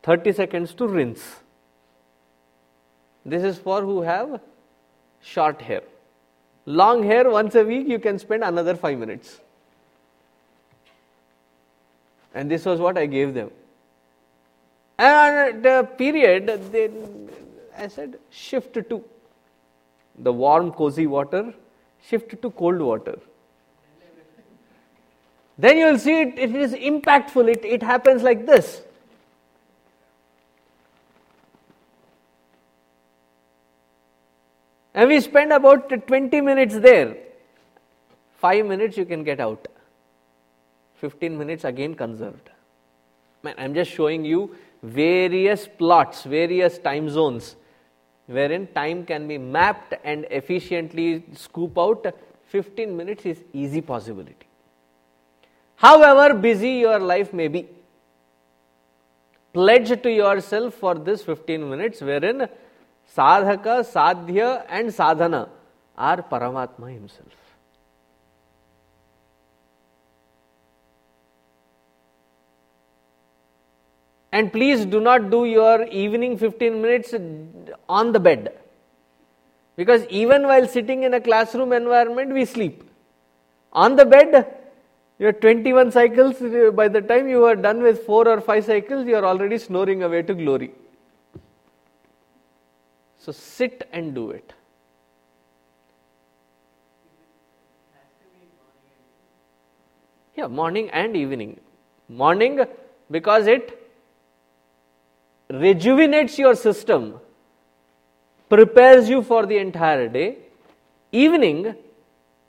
30 seconds to rinse. This is for who have short hair. Long hair, once a week, you can spend another 5 minutes. And this was what I gave them. And the period, they, I said, shift to the warm, cozy water, shift to cold water. Then you will see it, it is impactful, it, it happens like this. And we spend about 20 minutes there. 5 minutes you can get out. 15 minutes again conserved. Man, I'm just showing you various plots, various time zones wherein time can be mapped and efficiently scoop out. 15 minutes is easy possibility. However busy your life may be, pledge to yourself for this 15 minutes wherein sadhaka, sadhya and sadhana are Paramatma himself. And please do not do your evening 15 minutes on the bed. Because even while sitting in a classroom environment, we sleep. On the bed, you have 21 cycles. By the time you are done with 4 or 5 cycles, you are already snoring away to glory. So sit and do it. Yeah, morning and evening. Morning because it rejuvenates your system, prepares you for the entire day. Evening,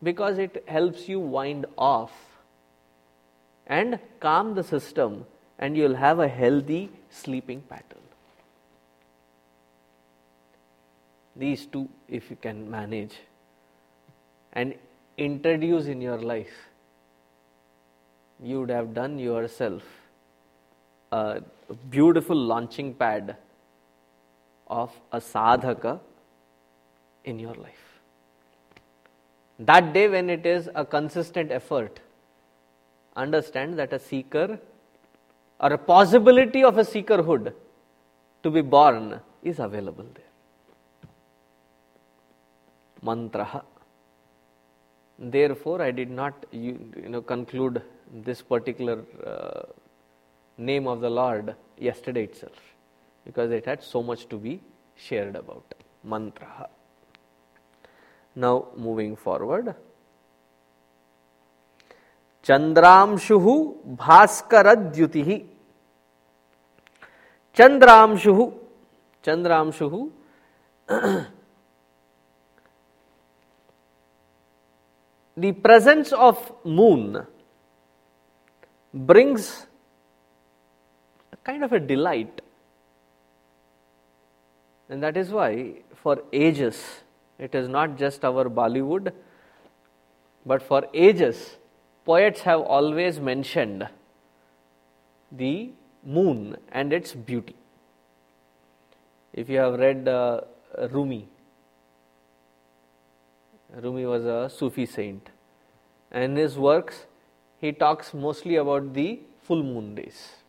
because it helps you wind off and calm the system, and you'll have a healthy sleeping pattern. These two, if you can manage and introduce in your life, you would have done yourself beautiful launching pad of a sadhaka in your life. That day, when it is a consistent effort, understand that a seeker or a possibility of a seekerhood to be born is available there. Mantra. Therefore, I did not you, you know conclude this particular uh, name of the Lord yesterday itself because it had so much to be shared about. Mantra. Now, moving forward. Chandranshu Bhaskar द्युति Chandranshu Chandranshu the presence of moon brings kind of a delight. And that is why, for ages, it is not just our Bollywood, But for ages, poets have always mentioned the moon and its beauty. If you have read uh, Rumi, Rumi was a Sufi saint, and in his works he talks mostly about the full moon days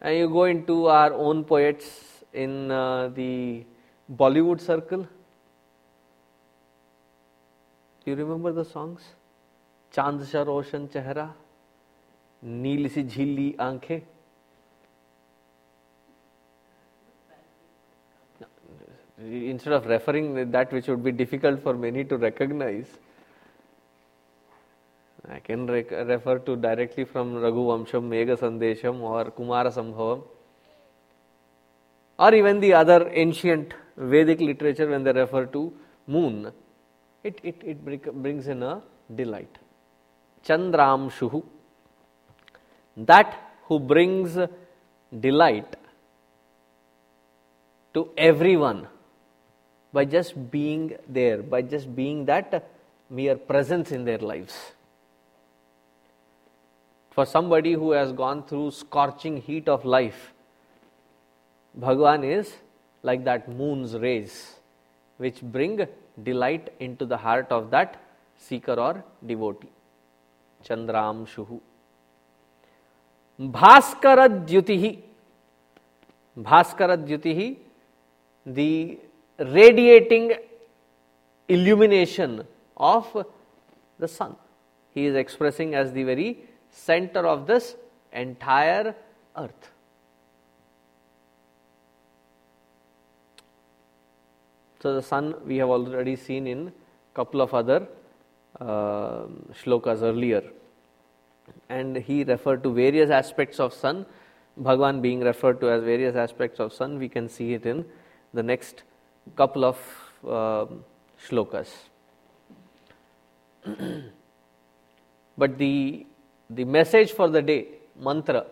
and you go into our own poets in uh, the Bollywood circle. Do you remember the songs? Chand sa roshan chehra, neel si jhili aankhe. Instead of referring that which would be difficult for many to recognize, I can rec- refer to directly from Raghu Vamsham, Megha Sandesham or Kumara Sambhavam or even the other ancient Vedic literature when they refer to moon, it, it, it brings in a delight. Chandramshuhu, that who brings delight to everyone by just being there, by just being that mere presence in their lives. For somebody who has gone through scorching heat of life, Bhagwan is like that moon's rays which bring delight into the heart of that seeker or devotee. Chandram Shuhu. Bhaskaradyutihi. Bhaskaradyutihi, the radiating illumination of the sun. He is expressing as the very center of this entire earth. So the sun we have already seen in couple of other uh, shlokas earlier, and he referred to various aspects of sun. Bhagwan being referred to as various aspects of sun, we can see it in the next couple of uh, shlokas. [CLEARS THROAT] but the the message for the day, mantra,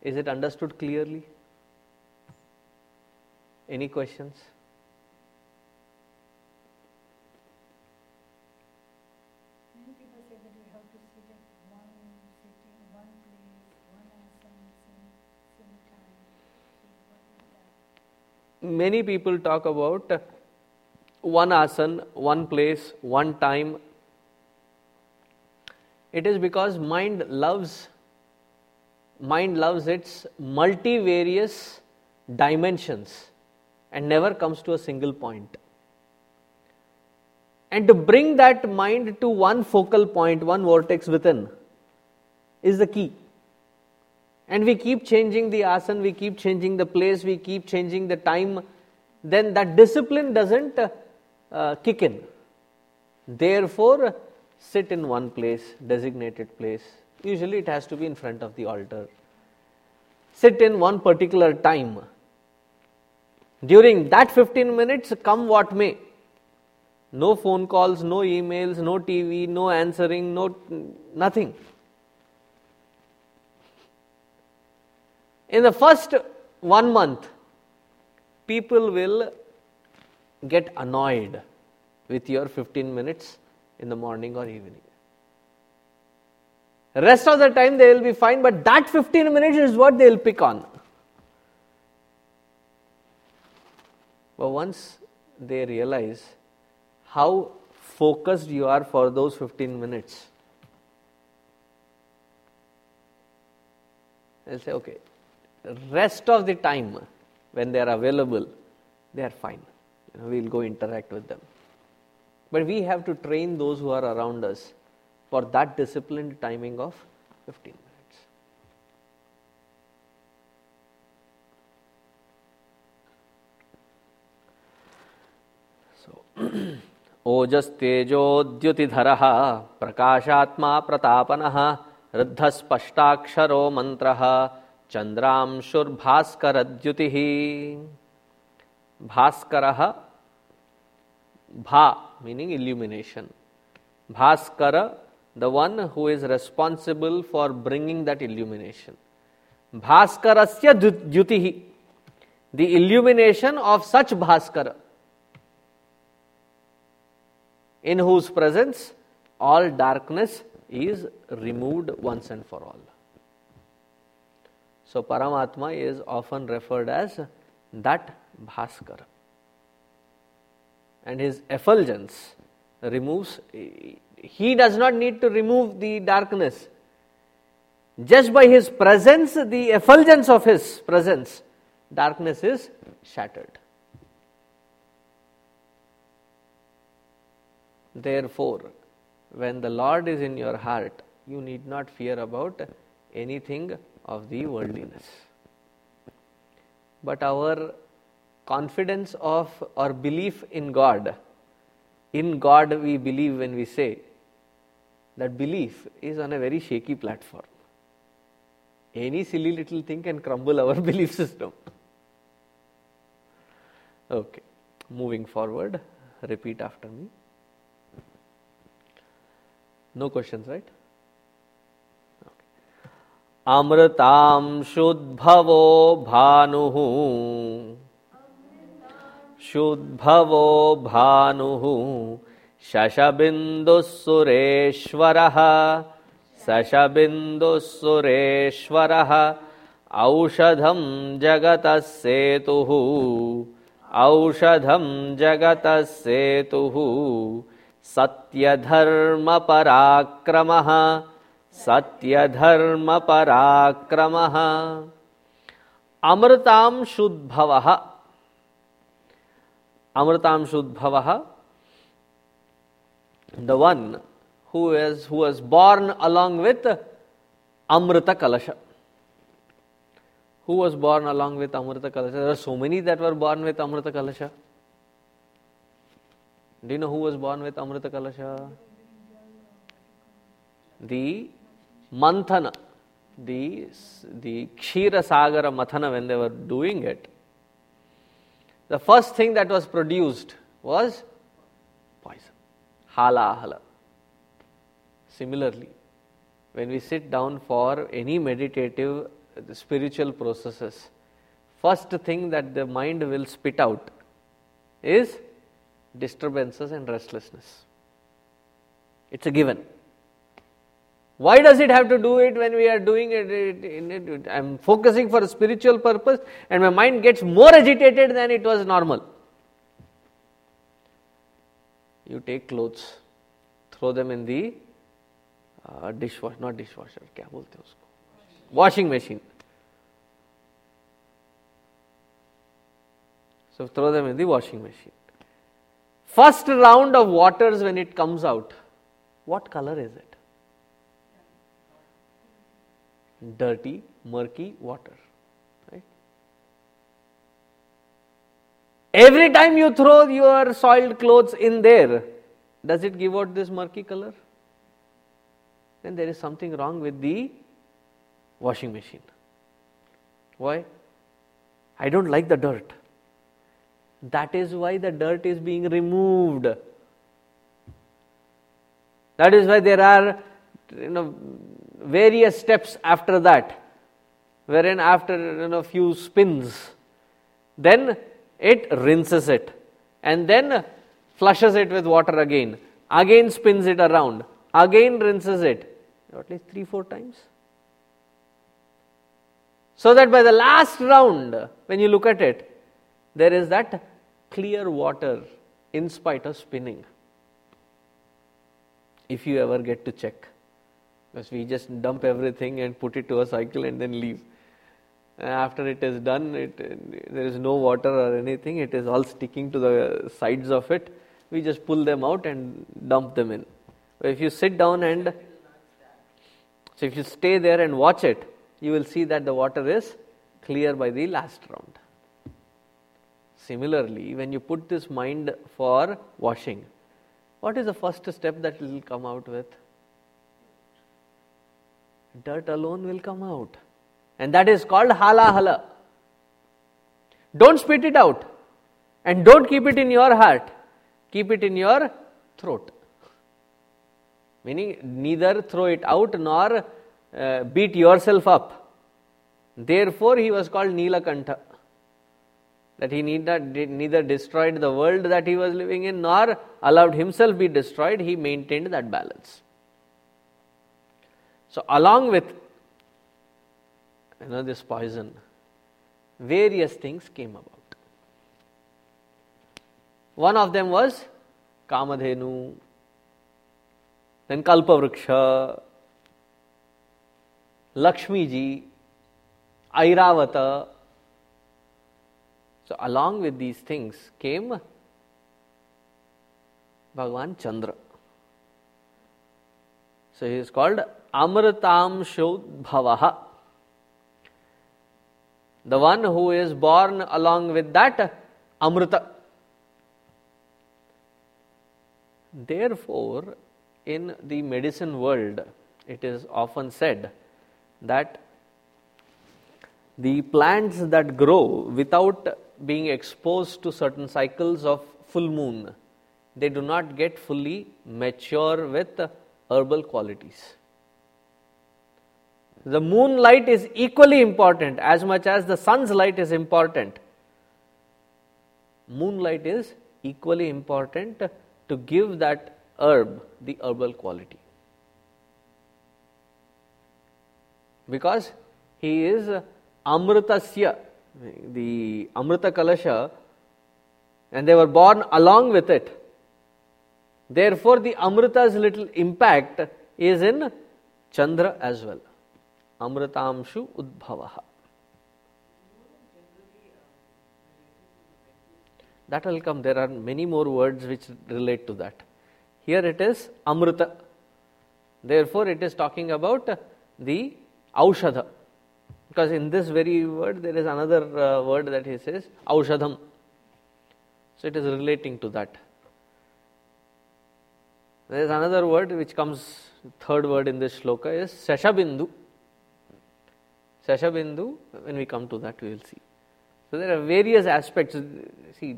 is it understood clearly? Any questions? many people say that we have to sit at one place, one asana, same same time, what we done. Many people talk about one asan, one place, one time. It is because mind loves mind loves its multivarious dimensions and never comes to a single point. And to bring that mind to one focal point, one vortex within, is the key. And we keep changing the asan, we keep changing the place, we keep changing the time, then that discipline doesn't uh, kick in. Therefore, sit in one place, designated place. Usually it has to be in front of the altar. Sit in one particular time. During that 15 minutes, come what may. No phone calls, no emails, no TV, no answering, no nothing. In the first one month, people will get annoyed with your 15 minutes in the morning or evening. Rest of the time they will be fine, but that 15 minutes is what they will pick on. But once they realize how focused you are for those 15 minutes, they'll say, okay, rest of the time when they are available, they are fine. You know, we'll go interact with them. But we have to train those who are around us for that disciplined timing of 15 minutes. So, ओजस्तेजोद्युतिधरः प्रकाशात्मा प्रतापनः ऋद्धस्पष्टाक्षरो मन्त्रः चन्द्रांशुर्भास्करद्युतिः भास्करः भा meaning illumination bhaskara the one who is responsible for bringing that illumination bhaskarasya dyutihi the illumination of such bhaskara in whose presence all darkness is removed once and for all. So, Paramatma is often referred as that Bhaskar. And his effulgence removes, he does not need to remove the darkness. Just by his presence, the effulgence of his presence, darkness is shattered. Therefore, when the Lord is in your heart, you need not fear about anything of the worldliness. But our confidence of or belief in God, in God we believe when we say, that belief is on a very shaky platform. Any silly little thing can crumble our [LAUGHS] belief system. Okay, moving forward, repeat after me. No questions, right? अमृतांशुद्भवो भानुः शुद्भवो भानुः शशबिन्दुः सुरेश्वरः। सशबिन्दुः औषधं जगतः सेतुः। औषधं जगतः सेतुः। सत्यधर्मपराक्रमः। सत्यधर्मपराक्रमः। अमृतां शुद्भवः Amritamsudbhavaha, the one who is who was born along with Amrita Kalasha. Who was born along with Amrita Kalasha? There are so many that were born with Amrita Kalasha. Do you know who was born with Amrita Kalasha? The Manthana, the, the Kshira Sagara Mathana, when they were doing it, the first thing that was produced was poison. Hala hala. Similarly, when we sit down for any meditative uh, spiritual processes, first thing that the mind will spit out is disturbances and restlessness. It's a given. Why does it have to do it when we are doing it? it I'm focusing for a spiritual purpose and my mind gets more agitated than it was normal. You take clothes, throw them in the uh, dishwasher, not dishwasher, क्या बोलते हैं उसको washing machine. So throw them in the washing machine. First round of waters when it comes out, what color is it? Dirty, murky water. Right? Every time you throw your soiled clothes in there, does it give out this murky color? Then there is something wrong with the washing machine. Why? I don't like the dirt. That is why the dirt is being removed. That is why there are you know, various steps after that, wherein after you know, few spins, then it rinses it and then flushes it with water again, again spins it around, again rinses it, at least three, four times. So that by the last round, when you look at it, there is that clear water in spite of spinning. If you ever get to check, because we just dump everything and put it to a cycle and then leave. And after it is done, it, there is no water or anything, it is all sticking to the sides of it. We just pull them out and dump them in. If you sit down and so if you stay there and watch it, you will see that the water is clear by the last round. Similarly, when you put this mind for washing, what is the first step that will come out with? Dirt alone will come out. And that is called hala hala. Don't spit it out. And don't keep it in your heart. Keep it in your throat. Meaning, neither throw it out nor uh, beat yourself up. Therefore, he was called Neelakantha. that he neither destroyed the world that he was living in nor allowed himself be destroyed, he maintained that balance. So, along with you know, this poison, various things came about. One of them was Kamadhenu, then Kalpavruksha, Lakshmi ji, Airavata. So, along with these things came Bhagwan Chandra. So, he is called Amritamshodbhavaha. The one who is born along with that Amrita. Therefore, in the medicine world, it is often said that the plants that grow without being exposed to certain cycles of full moon, they do not get fully mature with herbal qualities. The moonlight is equally important as much as the sun's light is important. Moonlight is equally important to give that herb the herbal quality. Because he is Amritasya, the Amrita Kalasha, and they were born along with it. Therefore, the Amrita's little impact is in Chandra as well. Amritamshu Udbhavaha. That will come. There are many more words which relate to that. Here it is Amrita. Therefore, it is talking about the Aushadha. Because in this very word, there is another uh, word that he says, Aushadham. So it is relating to that. There is another word which comes, third word in this shloka is Sashabindu. Sashabindu, when we come to that, we will see. So there are various aspects. See,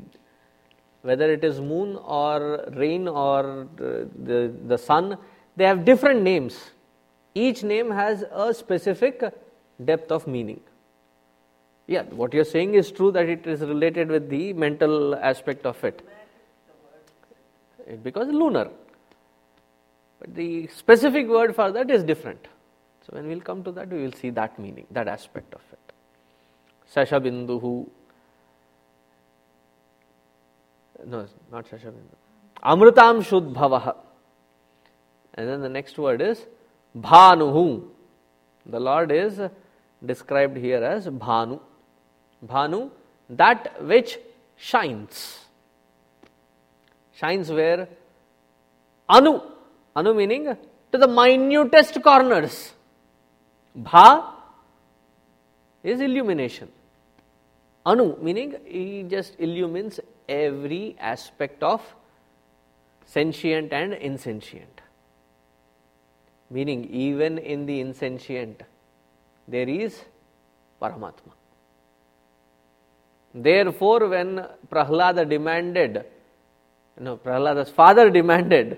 whether it is moon or rain or the, the, the sun, they have different names. Each name has a specific depth of meaning. Yeah, what you are saying is true that it is related with the mental aspect of it. Because lunar. But the specific word for that is different. So when we will come to that, we will see that meaning, that aspect of it. Sashabinduhu no, not Shashabindu. Amritam Shudbhavaha. And then the next word is Bhanuhu. The Lord is described here as Bhanu. Bhanu, that which shines. Shines where? Anu. Anu meaning to the minutest corners. Bha is illumination. Anu meaning he just illumines every aspect of sentient and insentient. Meaning, even in the insentient, there is Paramatma. Therefore, when Prahlada demanded, no, Prahlada's father demanded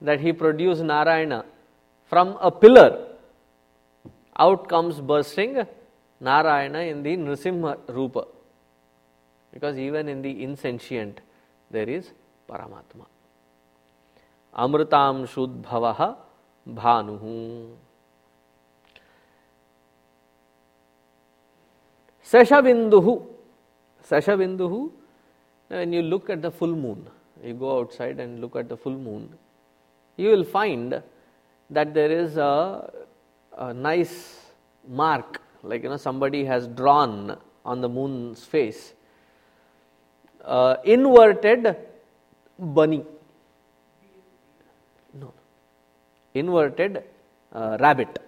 that he produce Narayana from a pillar, out comes bursting Narayana in the Nrisimha Rupa. Because even in the insentient, there is Paramatma. Amritam Shudbhavaha Bhanuhu. Sashabinduhu. Sashabinduhu, when you look at the full moon, you go outside and look at the full moon, you will find that there is a, a nice mark, like you know, somebody has drawn on the moon's face uh, inverted bunny. No, inverted uh, rabbit.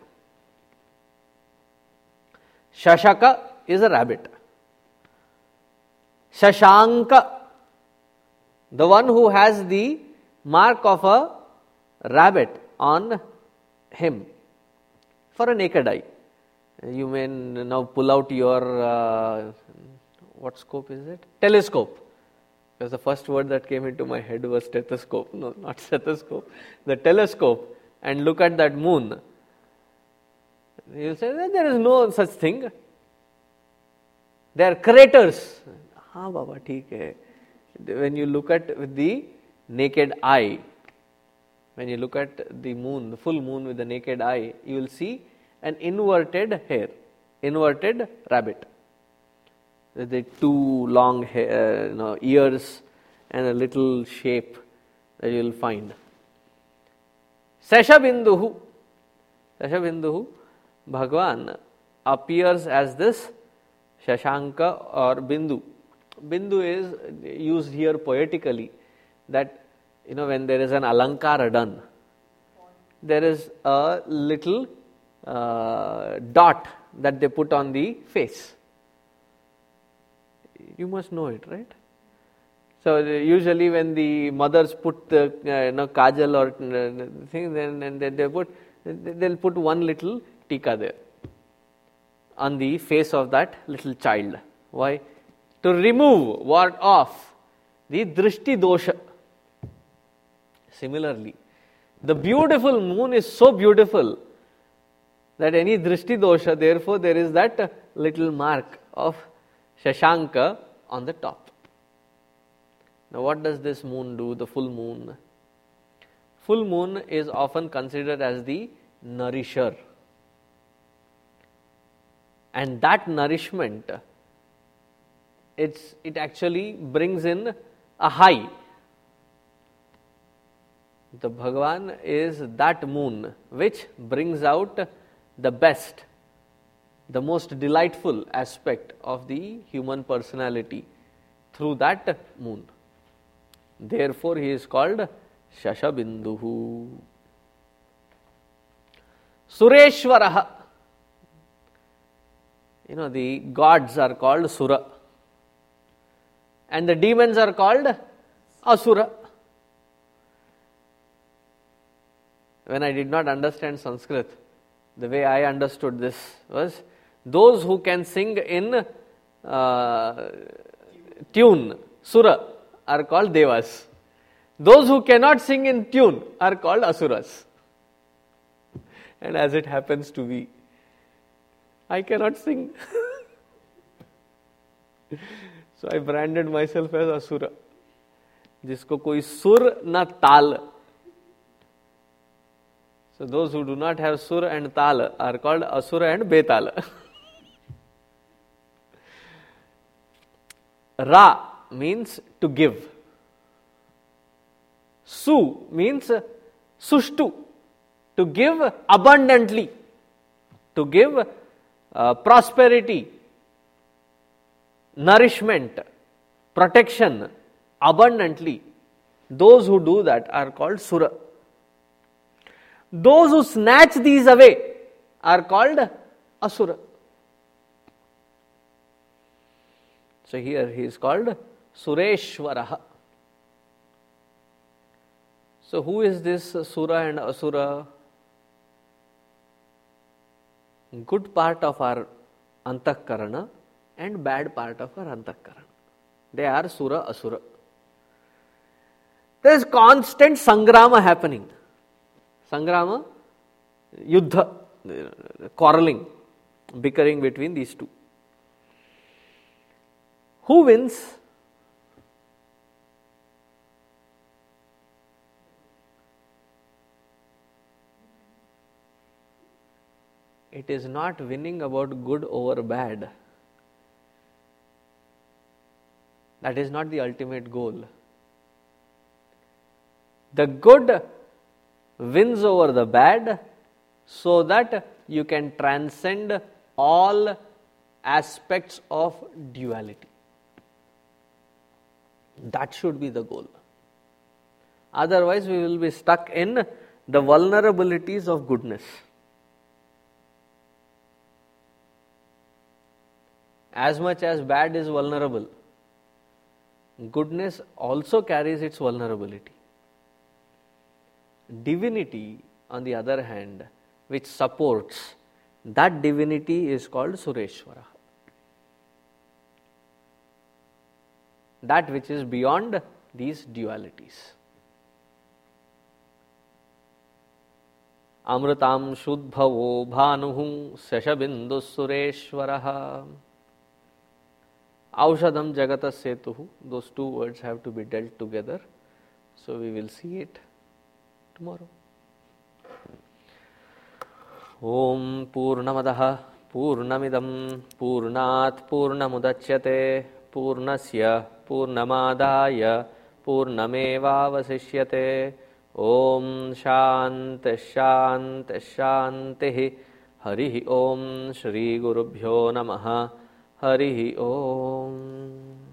Shashaka is a rabbit. Shashanka, the one who has the mark of a rabbit on him for a naked eye. You may now pull out your uh, what scope is it? Telescope because the first word that came into my head was stethoscope. No, not [LAUGHS] stethoscope. The telescope and look at that moon. You'll say there is no such thing. they are craters. Ah, Baba, theek. When you look at with the naked eye, when you look at the moon, the full moon with the naked eye, you will see an inverted hare, inverted rabbit. The two long hair, uh, you know, ears and a little shape that you will find. Seshabinduhu. Seshabinduhu, Bhagwan appears as this Shashanka or Bindu. Bindu is used here poetically that you know when there is an alankara done, there is a little uh, dot that they put on the face. You must know it, right? So usually when the mothers put the uh, you know kajal or uh, thing, then and they put they'll put one little tika there on the face of that little child. Why? To remove, ward off the drishti dosha. Similarly, the beautiful moon is so beautiful that any drishti dosha, therefore, there is that little mark of Shashanka on the top. Now, what does this moon do, the full moon? Full moon is often considered as the nourisher. And that nourishment, it's, it actually brings in a high. The Bhagavan is that moon which brings out the best, the most delightful aspect of the human personality through that moon. Therefore, he is called Shashabinduhu. Sureshwaraha. You know, the gods are called Sura and the demons are called Asura. When I did not understand Sanskrit, the way I understood this was those who can sing in uh, tune, Sura, are called Devas. Those who cannot sing in tune are called Asuras. And as it happens to be, I cannot sing. [LAUGHS] so I branded myself as Asura. जिसको कोई सुर न ताल so those who do not have sur and tal are called asura and betal. [LAUGHS] Ra means to give. Su means sushtu, to give abundantly, to give uh, prosperity, nourishment, protection abundantly. Those who do that are called sura. Those who snatch these away are called asura. So here he is called Sureshwaraha. So who is this Sura and Asura? Good part of our Antakarana and bad part of our Antakarana. They are Sura Asura. There is constant Sangrama happening. Sangrama, Yuddha, quarreling, bickering between these two. Who wins? It is not winning about good over bad. That is not the ultimate goal. The good wins over the bad so that you can transcend all aspects of duality. That should be the goal. Otherwise, we will be stuck in the vulnerabilities of goodness. As much as bad is vulnerable, goodness also carries its vulnerability Divinity, on the other hand, which supports that divinity is called Sureshwara. That which is beyond these dualities. अमृतां शुद्भवो भानुः शशबिन्दुः सुरेश्वरः Aushadam Jagata Setu, those two words have to be dealt together. So we will see it ॐ पूर्णमदः पूर्णमिदं पूर्णात् पूर्णमुदच्यते पूर्णस्य पूर्णमादाय पूर्णमेवावशिष्यते। ॐ शान्तिः। हरिः ॐ श्रीगुरुभ्यो नमः। हरिः ॐ